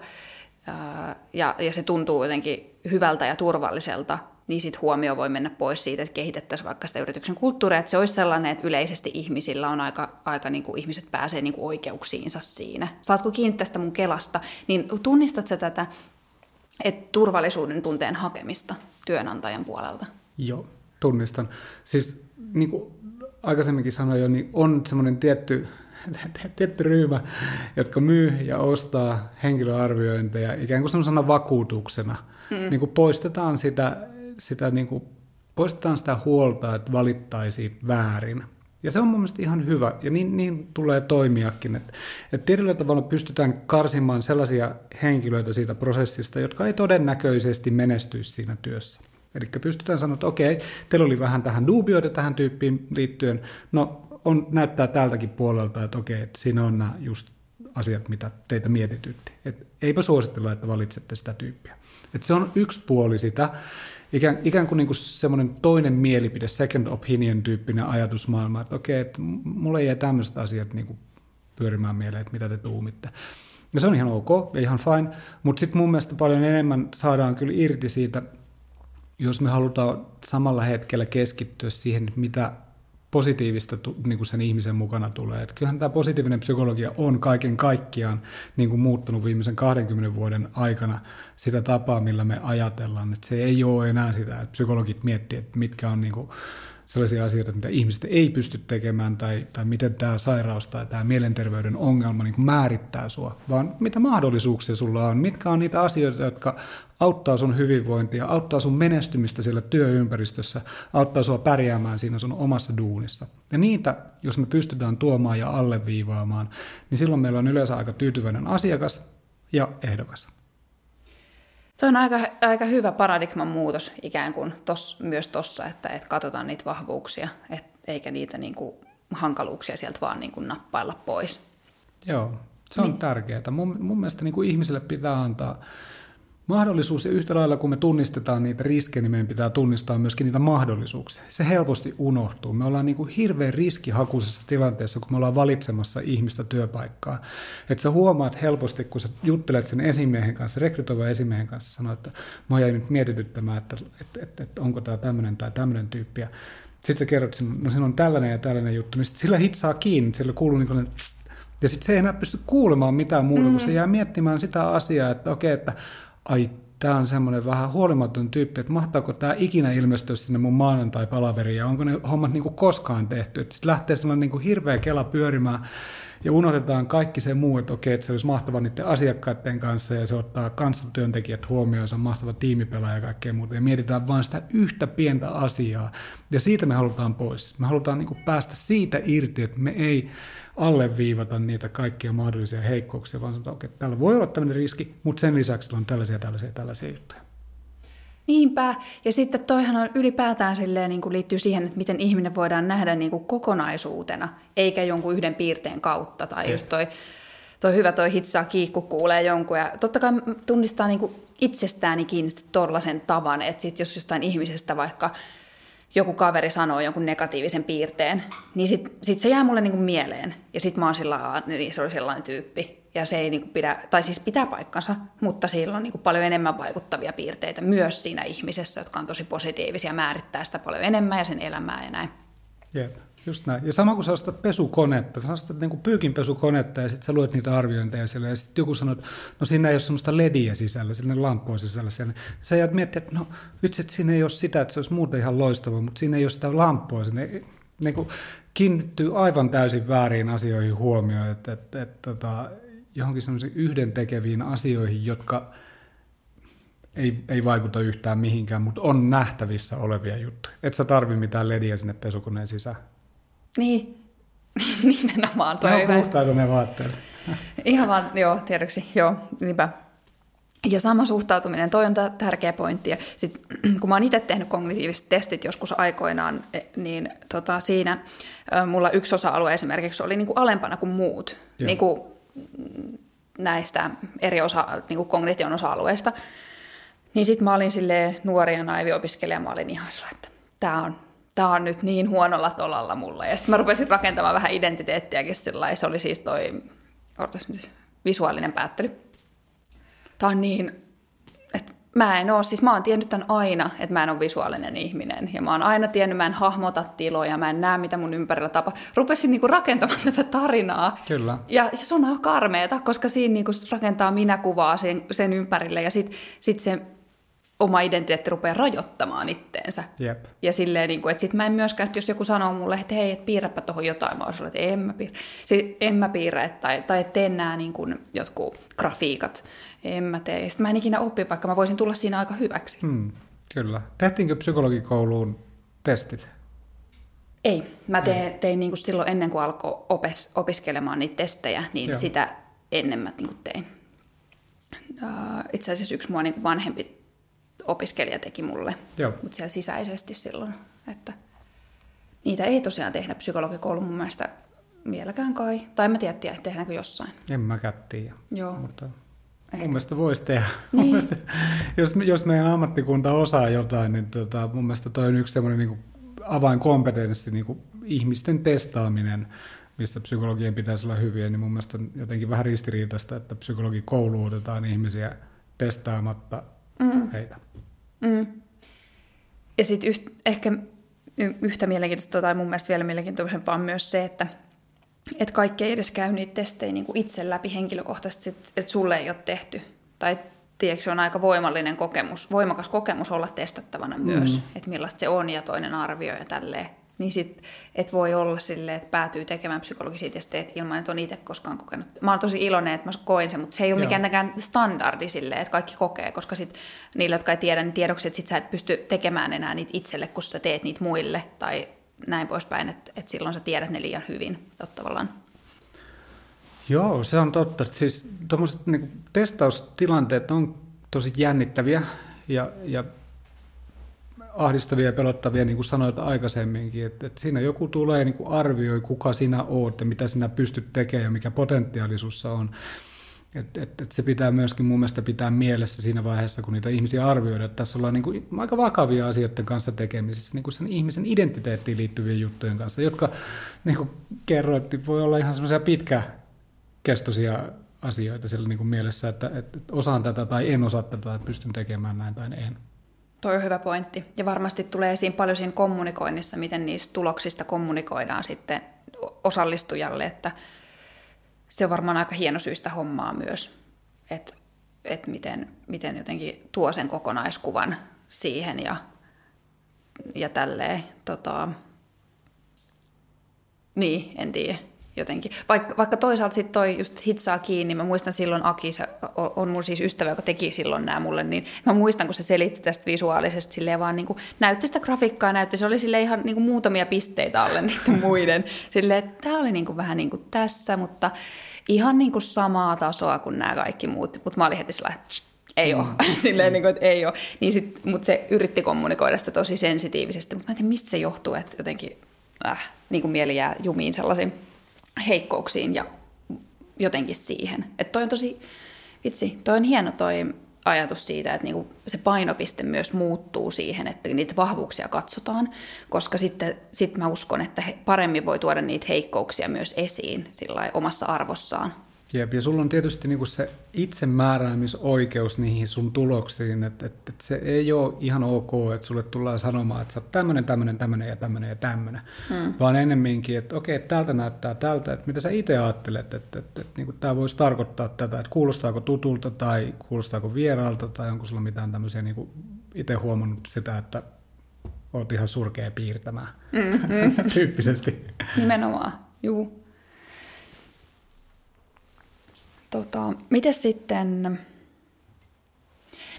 ja, ja se tuntuu jotenkin hyvältä ja turvalliselta, niin sitten huomio voi mennä pois siitä, että kehitettäisiin vaikka sitä yrityksen kulttuuria, että se olisi sellainen, että yleisesti ihmisillä on aika, aika niin kuin ihmiset pääsee niin kuin oikeuksiinsa siinä. Saatko kiinni tästä mun kelasta, niin tunnistat sä tätä, että turvallisuuden tunteen hakemista työnantajan puolelta? Joo, tunnistan. Siis niin kuin aikaisemminkin sanoin jo, niin on semmoinen tietty, <laughs> tietty ryhmä, jotka myy ja ostaa henkilöarviointeja ikään kuin semmoisena vakuutuksena. Mm. Niin kuin poistetaan sitä, sitä niin kuin, poistetaan sitä huolta, että valittaisiin väärin. Ja se on mun mielestä ihan hyvä, ja niin, niin tulee toimiakin. Että, että tietyllä tavalla pystytään karsimaan sellaisia henkilöitä siitä prosessista, jotka ei todennäköisesti menestyisi siinä työssä. Eli pystytään sanoa, että okei, teillä oli vähän tähän dubioita tähän tyyppiin liittyen, no on, näyttää tältäkin puolelta, että okei, että siinä on nämä just asiat, mitä teitä mietitytti. Et eipä suositella, että valitsette sitä tyyppiä. Et se on yksi puoli sitä, ikään, ikään kuin, niin kuin semmoinen toinen mielipide, second opinion tyyppinen ajatusmaailma, että okei, että mulle jää tämmöiset asiat niin kuin pyörimään mieleen, että mitä te tuumitte. Ja se on ihan ok ja ihan fine, mutta sitten mun mielestä paljon enemmän saadaan kyllä irti siitä jos me halutaan samalla hetkellä keskittyä siihen, mitä positiivista niin kuin sen ihmisen mukana tulee. Että kyllähän tämä positiivinen psykologia on kaiken kaikkiaan niin kuin muuttunut viimeisen 20 vuoden aikana sitä tapaa, millä me ajatellaan. Että se ei ole enää sitä, että psykologit miettii, että mitkä on niin kuin sellaisia asioita, mitä ihmiset ei pysty tekemään tai, tai miten tämä sairaus tai tämä mielenterveyden ongelma niin kuin määrittää sua, vaan mitä mahdollisuuksia sulla on, mitkä on niitä asioita, jotka auttaa sun hyvinvointia, auttaa sun menestymistä siellä työympäristössä, auttaa sua pärjäämään siinä sun omassa duunissa. Ja niitä, jos me pystytään tuomaan ja alleviivaamaan, niin silloin meillä on yleensä aika tyytyväinen asiakas ja ehdokas. Tuo on aika, aika hyvä paradigman muutos ikään kuin tos, myös tuossa, että, että katsotaan niitä vahvuuksia, et, eikä niitä niin kuin, hankaluuksia sieltä vaan niin kuin, nappailla pois. Joo, se on niin. tärkeää. Mun, mun mielestä niin kuin ihmiselle pitää antaa mahdollisuus, ja yhtä lailla kun me tunnistetaan niitä riskejä, niin meidän pitää tunnistaa myöskin niitä mahdollisuuksia. Se helposti unohtuu. Me ollaan niin kuin hirveän riskihakuisessa tilanteessa, kun me ollaan valitsemassa ihmistä työpaikkaa. Että sä huomaat helposti, kun sä juttelet sen esimiehen kanssa, rekrytoivan esimiehen kanssa, sanoo, että mä jäin nyt mietityttämään, että, että, että, että onko tämä tämmöinen tai tämmöinen tyyppi. Sitten sä kerrot, että no siinä on tällainen ja tällainen juttu, niin sillä hitsaa kiinni, sillä kuuluu niin kuin, ja sitten se ei enää pysty kuulemaan mitään muuta, mm. kun se jää miettimään sitä asiaa, että okei, okay, että ai tämä on semmoinen vähän huolimaton tyyppi, että mahtaako tämä ikinä ilmestyä sinne mun maanantai-palaveriin ja onko ne hommat niin kuin koskaan tehty. Sitten lähtee sellainen niin kuin hirveä kela pyörimään ja unohdetaan kaikki se muu, että okei, että se olisi mahtava niiden asiakkaiden kanssa ja se ottaa kanssatyöntekijät huomioon, se on mahtava tiimipelaaja ja kaikkea muuta. Ja mietitään vain sitä yhtä pientä asiaa ja siitä me halutaan pois. Me halutaan niin kuin päästä siitä irti, että me ei alleviivata niitä kaikkia mahdollisia heikkouksia, vaan sanotaan, että okay, täällä voi olla tämmöinen riski, mutta sen lisäksi on tällaisia, tällaisia, tällaisia juttuja. Niinpä. Ja sitten toihan on ylipäätään silleen, niin kuin liittyy siihen, että miten ihminen voidaan nähdä niin kuin kokonaisuutena, eikä jonkun yhden piirteen kautta. Tai Ei. just toi, toi hyvä toi hitsaa kiikku kuulee jonkun. Ja totta kai tunnistaa niin kuin itsestäänikin tollaisen tavan, että sit jos jostain ihmisestä vaikka joku kaveri sanoo jonkun negatiivisen piirteen, niin sit, sit se jää mulle niinku mieleen. Ja sit mä oon sillä niin se oli sellainen tyyppi. Ja se ei niinku pidä, tai siis pitää paikkansa, mutta sillä on niinku paljon enemmän vaikuttavia piirteitä myös siinä ihmisessä, jotka on tosi positiivisia, määrittää sitä paljon enemmän ja sen elämää ja näin. Jep. Just näin. Ja sama kuin sä ostat pesukonetta, sä ostat niin pyykinpesukonetta ja sitten sä luet niitä arviointeja siellä ja sitten joku sanoo, että no siinä ei ole semmoista lediä sisällä, sinne lamppua sisällä siellä. Sä jäät miettiä, että no vitsi, että siinä ei ole sitä, että se olisi muuten ihan loistava, mutta siinä ei ole sitä lamppua. Sinne niin kuin kiinnittyy aivan täysin väärin asioihin huomioon, että, että, että, että tota, johonkin semmoisiin yhdentekeviin asioihin, jotka ei, ei vaikuta yhtään mihinkään, mutta on nähtävissä olevia juttuja. Et sä tarvi mitään lediä sinne pesukoneen sisään. Niin, <laughs> nimenomaan. Toi ne on puhtaita ne vaatteet. Ihan vaan, joo, tiedoksi, joo, niinpä. Ja sama suhtautuminen, toi on tärkeä pointti. Ja sit, <clears throat> kun mä oon itse tehnyt kognitiiviset testit joskus aikoinaan, e, niin tota, siinä mulla yksi osa-alue esimerkiksi oli niin kuin alempana kuin muut niin kuin näistä eri osa, niin kuin kognition osa-alueista. Niin sitten mä olin sille nuori ja naivi opiskelija, mä olin ihan sellainen, että tämä on tämä on nyt niin huonolla tolalla mulla. Ja sitten mä rupesin rakentamaan vähän identiteettiäkin sillä Se oli siis toi nyt, visuaalinen päättely. Tämä on niin, että mä en oo, siis mä oon tiennyt tämän aina, että mä en ole visuaalinen ihminen. Ja mä oon aina tiennyt, mä en hahmota tiloja, mä en näe, mitä mun ympärillä tapa. Rupesin niinku rakentamaan tätä tarinaa. Kyllä. Ja, ja se on aivan karmeeta, koska siinä niinku rakentaa minäkuvaa sen, sen ympärille. Ja sitten sit se oma identiteetti rupeaa rajoittamaan itteensä. Jep. Ja silleen, niin kuin, että sit mä en myöskään, jos joku sanoo mulle, että hei, et piirräpä tuohon jotain, mä olisin, että en mä piirrä. Sitten en mä piirrä, tai, tai et tee nämä niin kuin, jotkut grafiikat, en mä tee. Sitten mä en ikinä oppi, vaikka mä voisin tulla siinä aika hyväksi. Hmm, kyllä. Tehtiinkö psykologikouluun testit? Ei. Mä tein, tein niin kuin silloin ennen kuin alkoi opes, opiskelemaan niitä testejä, niin Joo. sitä ennen mä niin kuin tein. Uh, itse asiassa yksi mua niin vanhempi opiskelija teki mulle, mutta siellä sisäisesti silloin, että niitä ei tosiaan tehdä psykologikoulu mun mielestä vieläkään kai. Tai mä tiedä, tehdäänkö jossain. En mä tiedä. Joo. Mutta Ehkä. mun mielestä voisi tehdä. Niin. Mun mielestä, jos, jos meidän ammattikunta osaa jotain, niin tota, mun mielestä toi on yksi semmoinen niin avainkompetenssi, niin kuin ihmisten testaaminen, missä psykologien pitäisi olla hyviä, niin mun mielestä on jotenkin vähän ristiriitaista, että psykologi kouluutetaan ihmisiä testaamatta mm. heitä. Mm. Ja sitten ehkä yhtä mielenkiintoista tai mun mielestä vielä mielenkiintoisempaa on myös se, että että kaikki ei edes käy niitä testejä niin kuin itse läpi henkilökohtaisesti, että, että sulle ei ole tehty. Tai tiedätkö, se on aika voimallinen kokemus, voimakas kokemus olla testattavana myös, mm. että millaista se on ja toinen arvio ja tälleen. Niin sit, et voi olla silleen, että päätyy tekemään psykologisia testejä ilman, että on itse koskaan kokenut. Mä oon tosi iloinen, että mä koin sen, mutta se ei ole mikään standardi silleen, että kaikki kokee, koska sit niille, jotka ei tiedä, niin tiedoksi, että sit sä et pysty tekemään enää niitä itselle, kun sä teet niitä muille tai näin poispäin, että, että silloin sä tiedät ne liian hyvin tavallaan. Joo, se on totta. Siis tuommoiset niin testaustilanteet on tosi jännittäviä ja, ja ahdistavia ja pelottavia, niin kuin sanoit aikaisemminkin, että, että siinä joku tulee niin kuin arvioi, kuka sinä oot ja mitä sinä pystyt tekemään ja mikä potentiaalisuus on. Et, et, et se pitää myöskin mun mielestä pitää mielessä siinä vaiheessa, kun niitä ihmisiä arvioidaan. Tässä ollaan niin kuin aika vakavia asioiden kanssa tekemisissä, niin kuin sen ihmisen identiteettiin liittyvien juttujen kanssa, jotka niin kuin kerroit, niin voi olla ihan semmoisia pitkäkestoisia asioita sillä niin kuin mielessä, että, että osaan tätä tai en osaa tätä, että pystyn tekemään näin tai en. Toi on hyvä pointti. Ja varmasti tulee esiin paljon siinä kommunikoinnissa, miten niistä tuloksista kommunikoidaan sitten osallistujalle, että se on varmaan aika hieno syystä hommaa myös, että, että miten, miten jotenkin tuo sen kokonaiskuvan siihen ja, ja tälleen. Tota, niin, en tiedä jotenkin. Vaikka, vaikka toisaalta sitten toi just hitsaa kiinni, mä muistan silloin Aki, se on mun siis ystävä, joka teki silloin nämä mulle, niin mä muistan, kun se selitti tästä visuaalisesti silleen vaan niin kuin, näytti sitä grafiikkaa, näytti, se oli sille ihan niin kuin muutamia pisteitä alle <laughs> niiden muiden. Silleen, että tämä oli niin kuin vähän niin kuin tässä, mutta ihan niin kuin samaa tasoa kuin nämä kaikki muut. Mutta mä olin heti sellainen, ei ole. Mm. <laughs> Silleen, niin kuin, että ei ole. Niin sit, mutta se yritti kommunikoida sitä tosi sensitiivisesti. Mutta mä en tiedä, mistä se johtuu, että jotenkin äh, niin kuin mieli jää jumiin sellaisiin heikkouksiin ja jotenkin siihen. Että toi on tosi, vitsi, toi on hieno toi ajatus siitä, että niinku se painopiste myös muuttuu siihen, että niitä vahvuuksia katsotaan, koska sitten sit mä uskon, että paremmin voi tuoda niitä heikkouksia myös esiin sillä omassa arvossaan. Jep, ja sulla on tietysti niinku se itsemääräämisoikeus niihin sun tuloksiin, että, että, että se ei ole ihan ok, että sulle tullaan sanomaan, että sä oot tämmöinen, tämmöinen, tämmöinen ja tämmöinen ja tämmöinen, hmm. vaan ennemminkin, että okei, että tältä näyttää tältä, että mitä sä itse ajattelet, että, että, että, että niin tämä voisi tarkoittaa tätä, että kuulostaako tutulta tai kuulostaako vieraalta tai onko sulla mitään tämmöisiä niin itse huomannut sitä, että oot ihan surkea piirtämään mm-hmm. <laughs> tyyppisesti. Nimenomaan, juu. Tota, miten sitten,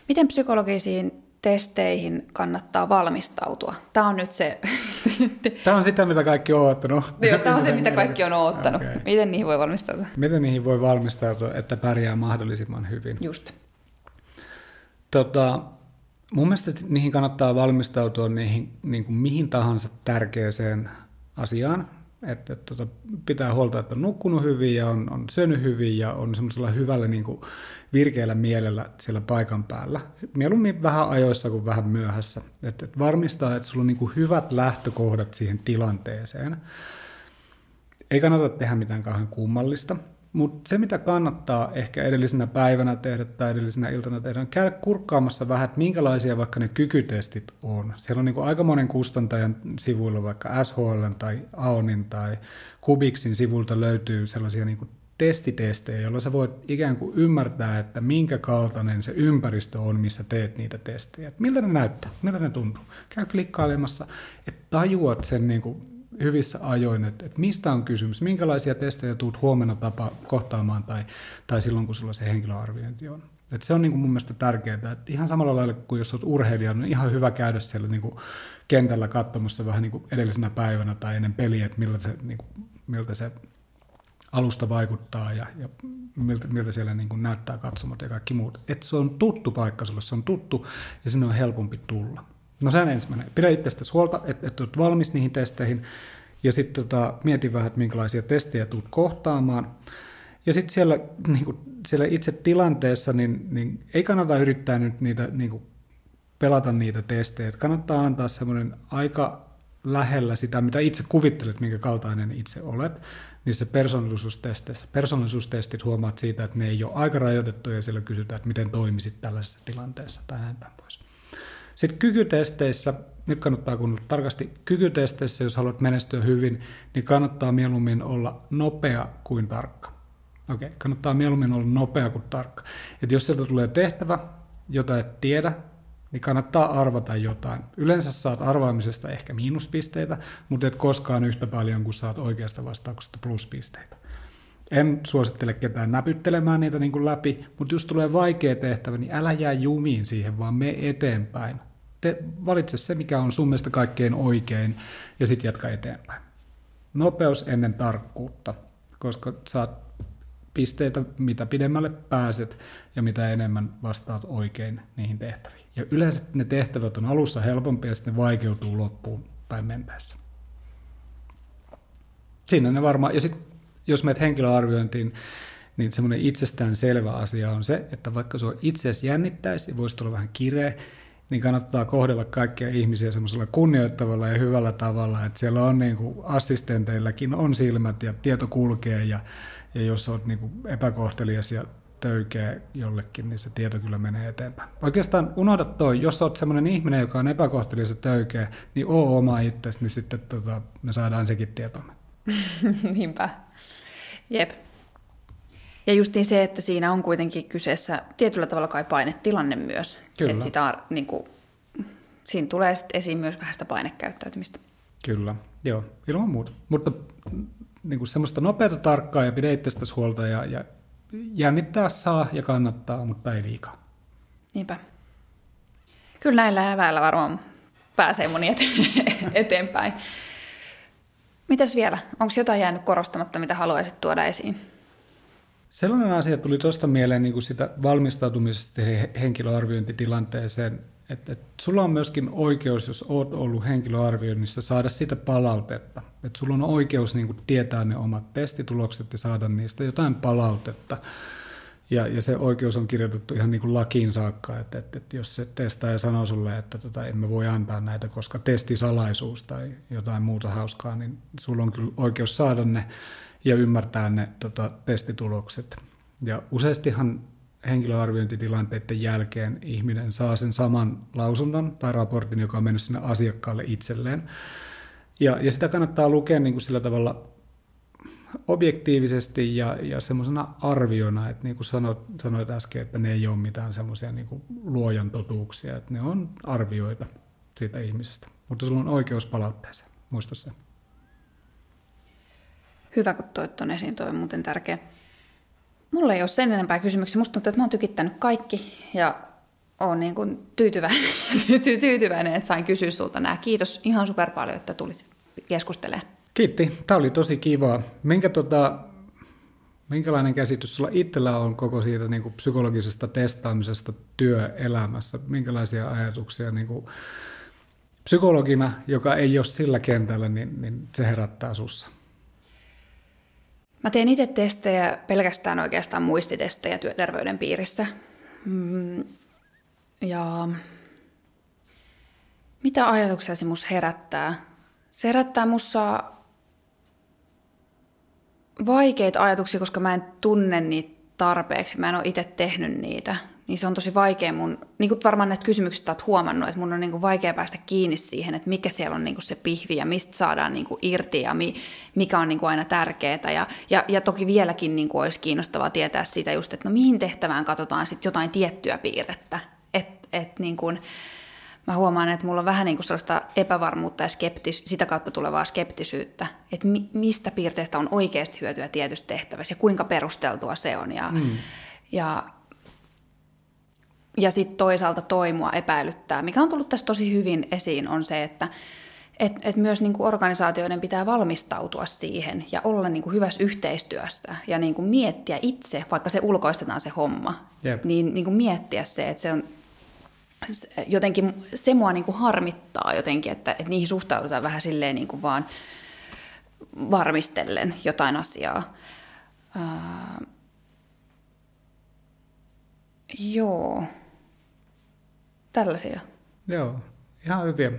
miten psykologisiin testeihin kannattaa valmistautua? Tämä on nyt se... <laughs> Tämä on sitä, mitä kaikki on oottanut. Joo, tämä on se, mitä kaikki on oottanut. Okay. Miten niihin voi valmistautua? Miten niihin voi valmistautua, että pärjää mahdollisimman hyvin? Just. Tota, mun mielestä niihin kannattaa valmistautua niihin, niin kuin mihin tahansa tärkeäseen asiaan, että, että tota, pitää huolta, että on nukkunut hyvin ja on, on syönyt hyvin ja on semmoisella hyvällä niin kuin virkeällä mielellä siellä paikan päällä. Mieluummin vähän ajoissa kuin vähän myöhässä. Että, että varmistaa, että sulla on niin kuin hyvät lähtökohdat siihen tilanteeseen. Ei kannata tehdä mitään kauhean kummallista. Mutta se, mitä kannattaa ehkä edellisenä päivänä tehdä tai edellisenä iltana tehdä, on käydä kurkkaamassa vähän, että minkälaisia vaikka ne kykytestit on. Siellä on niin aika monen kustantajan sivuilla, vaikka SHL tai AONin tai Kubiksin sivulta löytyy sellaisia niin testitestejä, joilla sä voit ikään kuin ymmärtää, että minkä kaltainen se ympäristö on, missä teet niitä testejä. Miltä ne näyttää, miltä ne tuntuu. Käy klikkailemassa, että tajuat sen niin kuin hyvissä ajoin, että, että mistä on kysymys, minkälaisia testejä tuut huomenna tapa kohtaamaan tai, tai silloin, kun sulla se henkilöarviointi on. Et se on niin kuin mun mielestä tärkeää, että ihan samalla lailla kuin jos olet urheilija, niin ihan hyvä käydä siellä niin kuin kentällä katsomassa vähän niin kuin edellisenä päivänä tai ennen peliä, että miltä se, niin kuin, miltä se alusta vaikuttaa ja, ja miltä, miltä siellä niin kuin näyttää katsomat ja kaikki muut. Että se on tuttu paikka sulle, se on tuttu ja sinne on helpompi tulla. No se on ensimmäinen. Pidä itsestäsi huolta, että, että olet valmis niihin testeihin ja sitten tota, mieti vähän, että minkälaisia testejä tulet kohtaamaan. Ja sitten siellä, niin kuin, siellä itse tilanteessa, niin, niin ei kannata yrittää nyt niitä, niin kuin, pelata niitä testejä. Kannattaa antaa semmoinen aika lähellä sitä, mitä itse kuvittelet, minkä kaltainen itse olet, niissä persoonallisuustesteissä. Persoonallisuustestit huomaat siitä, että ne ei ole aika rajoitettuja ja siellä kysytään, että miten toimisit tällaisessa tilanteessa tai näin päin pois. Sitten kykytesteissä nyt kannattaa kun tarkasti kykytesteissä, jos haluat menestyä hyvin, niin kannattaa mieluummin olla nopea kuin tarkka. Okei, okay, kannattaa mieluummin olla nopea kuin tarkka. Et jos sieltä tulee tehtävä, jota et tiedä, niin kannattaa arvata jotain. Yleensä saat arvaamisesta ehkä miinuspisteitä, mutta et koskaan yhtä paljon kuin saat oikeasta vastauksesta pluspisteitä. En suosittele ketään näpyttelemään niitä niin kuin läpi, mutta jos tulee vaikea tehtävä, niin älä jää jumiin siihen, vaan me eteenpäin. Valitse se, mikä on sun mielestä kaikkein oikein, ja sitten jatka eteenpäin. Nopeus ennen tarkkuutta, koska saat pisteitä, mitä pidemmälle pääset ja mitä enemmän vastaat oikein niihin tehtäviin. Ja yleensä ne tehtävät on alussa helpompia ja sitten ne vaikeutuu loppuun päin mentäessä. Siinä ne varmaan, ja sitten jos menet henkilöarviointiin, niin semmoinen itsestään selvä asia on se, että vaikka se itseäsi jännittäisi ja voisi olla vähän kireä, niin kannattaa kohdella kaikkia ihmisiä semmoisella kunnioittavalla ja hyvällä tavalla, että siellä on niin kuin assistenteilläkin on silmät ja tieto kulkee ja, ja jos olet niin kuin epäkohtelias ja töykeä jollekin, niin se tieto kyllä menee eteenpäin. Oikeastaan unohda toi, jos olet semmoinen ihminen, joka on epäkohtelias ja töykeä, niin oo oma itsesi, niin sitten tota, me saadaan sekin tietomme. <laughs> Niinpä. Jep. Ja justiin se, että siinä on kuitenkin kyseessä tietyllä tavalla kai painetilanne myös. Kyllä. Että sitä, niin kuin, siinä tulee sitten esiin myös vähän sitä painekäyttäytymistä. Kyllä, joo, ilman muuta. Mutta niin kuin semmoista nopeata tarkkaa ja pidä itsestäsi huolta ja, ja jännittää saa ja kannattaa, mutta ei liikaa. Niinpä. Kyllä näillä eväillä varmaan pääsee moni <laughs> eteenpäin. Mitäs vielä? Onko jotain jäänyt korostamatta, mitä haluaisit tuoda esiin? Sellainen asia tuli tuosta mieleen niin kuin sitä valmistautumisesta henkilöarviointitilanteeseen, että, että sulla on myöskin oikeus, jos oot ollut henkilöarvioinnissa, saada sitä palautetta. Että sulla on oikeus niin kuin tietää ne omat testitulokset ja saada niistä jotain palautetta. Ja, ja se oikeus on kirjoitettu ihan niin kuin lakiin saakka, että, että, että jos se testaaja sanoo sulle, että tota, emme voi antaa näitä, koska testisalaisuus tai jotain muuta hauskaa, niin sulla on kyllä oikeus saada ne ja ymmärtää ne tota, testitulokset. Ja useastihan henkilöarviointitilanteiden jälkeen ihminen saa sen saman lausunnon tai raportin, joka on mennyt sinne asiakkaalle itselleen. Ja, ja sitä kannattaa lukea niin kuin sillä tavalla objektiivisesti ja, ja semmoisena arviona, että niin kuin sanoit, sanoit äsken, että ne ei ole mitään semmoisia niin luojan totuuksia, että ne on arvioita siitä ihmisestä. Mutta sulla on oikeus palautteeseen, muista se. Hyvä, kun toit tuon esiin, toi on muuten tärkeä. Mulla ei ole sen enempää kysymyksiä. Musta tuntuu, että mä oon tykittänyt kaikki ja oon niin kuin tyytyväinen, <laughs> tyytyväinen, että sain kysyä sulta nämä. Kiitos ihan super paljon, että tulit keskustelemaan. Kiitti. Tämä oli tosi kivaa. Minkä tota, minkälainen käsitys sulla itsellä on koko siitä niin kuin psykologisesta testaamisesta työelämässä? Minkälaisia ajatuksia niin kuin psykologina, joka ei ole sillä kentällä, niin, niin se herättää sussa? Mä teen itse testejä pelkästään oikeastaan muistitestejä työterveyden piirissä. Mm, ja mitä ajatuksia se mus herättää? Se herättää mussa vaikeita ajatuksia, koska mä en tunne niitä tarpeeksi. Mä en ole itse tehnyt niitä niin se on tosi vaikea mun, niin kuin varmaan näistä kysymyksistä olet huomannut, että mun on niin kuin vaikea päästä kiinni siihen, että mikä siellä on niin kuin se pihvi ja mistä saadaan niin kuin irti ja mi, mikä on niin kuin aina tärkeää. Ja, ja, ja toki vieläkin niin kuin olisi kiinnostavaa tietää siitä just, että no mihin tehtävään katsotaan sitten jotain tiettyä piirrettä. Että et niin kuin, mä huomaan, että mulla on vähän niin kuin sellaista epävarmuutta ja skeptis, sitä kautta tulevaa skeptisyyttä, että mi, mistä piirteestä on oikeasti hyötyä tietystä tehtävässä ja kuinka perusteltua se on. Ja, mm. ja ja sitten toisaalta toimua epäilyttää, mikä on tullut tässä tosi hyvin esiin, on se, että et, et myös niin kuin organisaatioiden pitää valmistautua siihen ja olla niin kuin hyvässä yhteistyössä ja niin kuin miettiä itse, vaikka se ulkoistetaan se homma, yep. niin, niin kuin miettiä se, että se on jotenkin, se mua niin kuin harmittaa jotenkin, että, että niihin suhtaudutaan vähän silleen niin kuin vaan varmistellen jotain asiaa. Uh, joo tällaisia. Joo, ihan hyviä.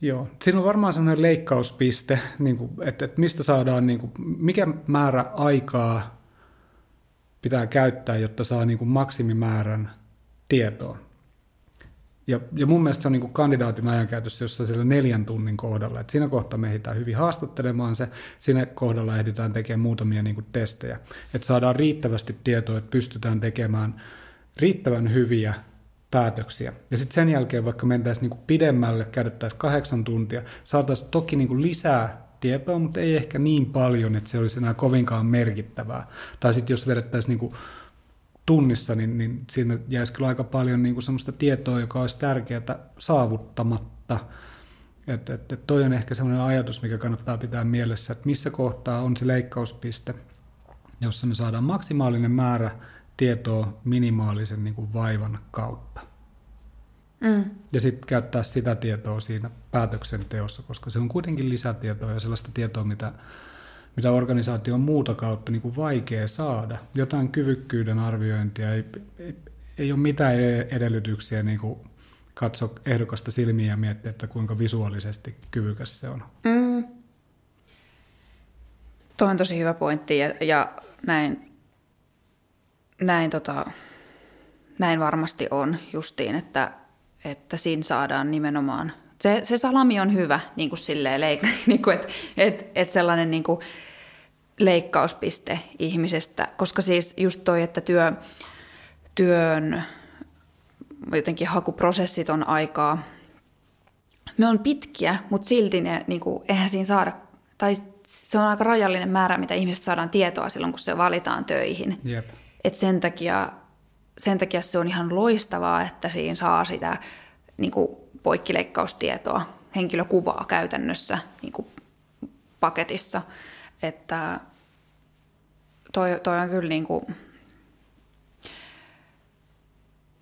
Joo, siinä on varmaan sellainen leikkauspiste, niin kuin, että, että mistä saadaan, niin kuin, mikä määrä aikaa pitää käyttää, jotta saa niin kuin maksimimäärän tietoa. Ja, ja mun mielestä se on niin kuin kandidaatin ajankäytössä jossain siellä neljän tunnin kohdalla. Et siinä kohtaa me ehditään hyvin haastattelemaan se, siinä kohdalla ehditään tekemään muutamia niin kuin testejä. Että saadaan riittävästi tietoa, että pystytään tekemään riittävän hyviä päätöksiä. Ja sitten sen jälkeen, vaikka mentäisiin niin kuin pidemmälle, käytettäisiin kahdeksan tuntia, saataisiin toki niin kuin lisää tietoa, mutta ei ehkä niin paljon, että se olisi enää kovinkaan merkittävää. Tai sitten jos vedettäisiin niin kuin tunnissa, niin, niin siinä jäisi kyllä aika paljon niin kuin sellaista tietoa, joka olisi tärkeää saavuttamatta. Että et, et toi on ehkä sellainen ajatus, mikä kannattaa pitää mielessä, että missä kohtaa on se leikkauspiste, jossa me saadaan maksimaalinen määrä tietoa minimaalisen niin kuin vaivan kautta. Mm. Ja sitten käyttää sitä tietoa siinä päätöksenteossa, koska se on kuitenkin lisätietoa ja sellaista tietoa, mitä mitä organisaation muuta kautta niin kuin vaikea saada. Jotain kyvykkyyden arviointia, ei, ei, ei ole mitään edellytyksiä niin kuin katsoa ehdokasta silmiä ja miettiä, että kuinka visuaalisesti kyvykäs se on. Mm. Tuo on tosi hyvä pointti ja, ja näin, näin, tota, näin varmasti on justiin, että, että siinä saadaan nimenomaan se, se salami on hyvä, niin kuin silleen, <laughs> niin kuin, että et, et sellainen niin kuin, leikkauspiste ihmisestä, koska siis just toi, että työ, työn jotenkin hakuprosessit on aikaa, ne on pitkiä, mutta silti ne, niin kuin, eihän siinä saada, tai se on aika rajallinen määrä, mitä ihmiset saadaan tietoa silloin, kun se valitaan töihin. Yep. Et sen, takia, sen takia se on ihan loistavaa, että siinä saa sitä niin kuin poikkileikkaustietoa, henkilökuvaa käytännössä niin kuin paketissa – että toi, toi on kyllä niin kuin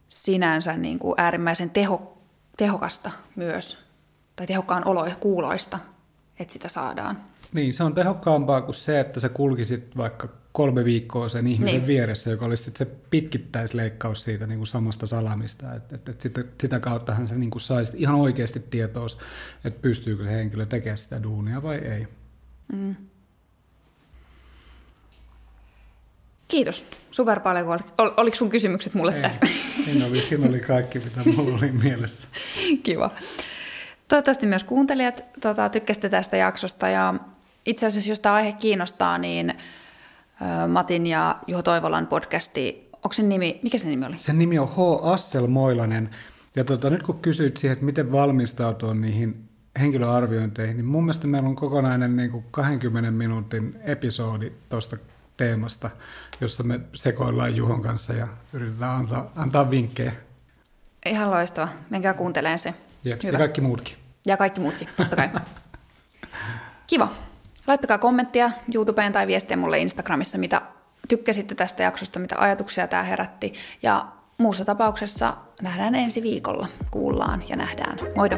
sinänsä niin kuin äärimmäisen teho, tehokasta myös, tai tehokkaan olo, kuuloista, että sitä saadaan. Niin, se on tehokkaampaa kuin se, että sä kulkisit vaikka kolme viikkoa sen ihmisen niin. vieressä, joka olisi se pitkittäisleikkaus siitä niin kuin samasta salamista. Et, et, et sitä, sitä kauttahan sä niin kuin saisit ihan oikeasti tietoa, että pystyykö se henkilö tekemään sitä duunia vai ei. Mm. Kiitos super paljon. Ol, oliko sun kysymykset mulle Ei, tässä? <laughs> Siinä oli, siinä oli kaikki, mitä mulla oli mielessä. <laughs> Kiva. Toivottavasti myös kuuntelijat tota, tykkäsitte tästä jaksosta ja itse asiassa jos tämä aihe kiinnostaa, niin Matin ja Juho Toivolan podcasti, onko sen nimi, mikä se nimi oli? Sen nimi on H. Asselmoilanen. Ja tota, nyt kun kysyit siihen, että miten valmistautua niihin henkilöarviointeihin, niin mun mielestä meillä on kokonainen niin kuin 20 minuutin episodi tuosta teemasta, jossa me sekoillaan Juhon kanssa ja yritetään antaa, antaa vinkkejä. Ihan loistava. Menkää kuuntelemaan se. Jeps, ja kaikki muutkin. Ja kaikki muutkin, totta kai. <laughs> Kiva. Laittakaa kommenttia YouTubeen tai viestiä mulle Instagramissa, mitä tykkäsitte tästä jaksosta, mitä ajatuksia tämä herätti. Ja muussa tapauksessa nähdään ensi viikolla. Kuullaan ja nähdään. Moido!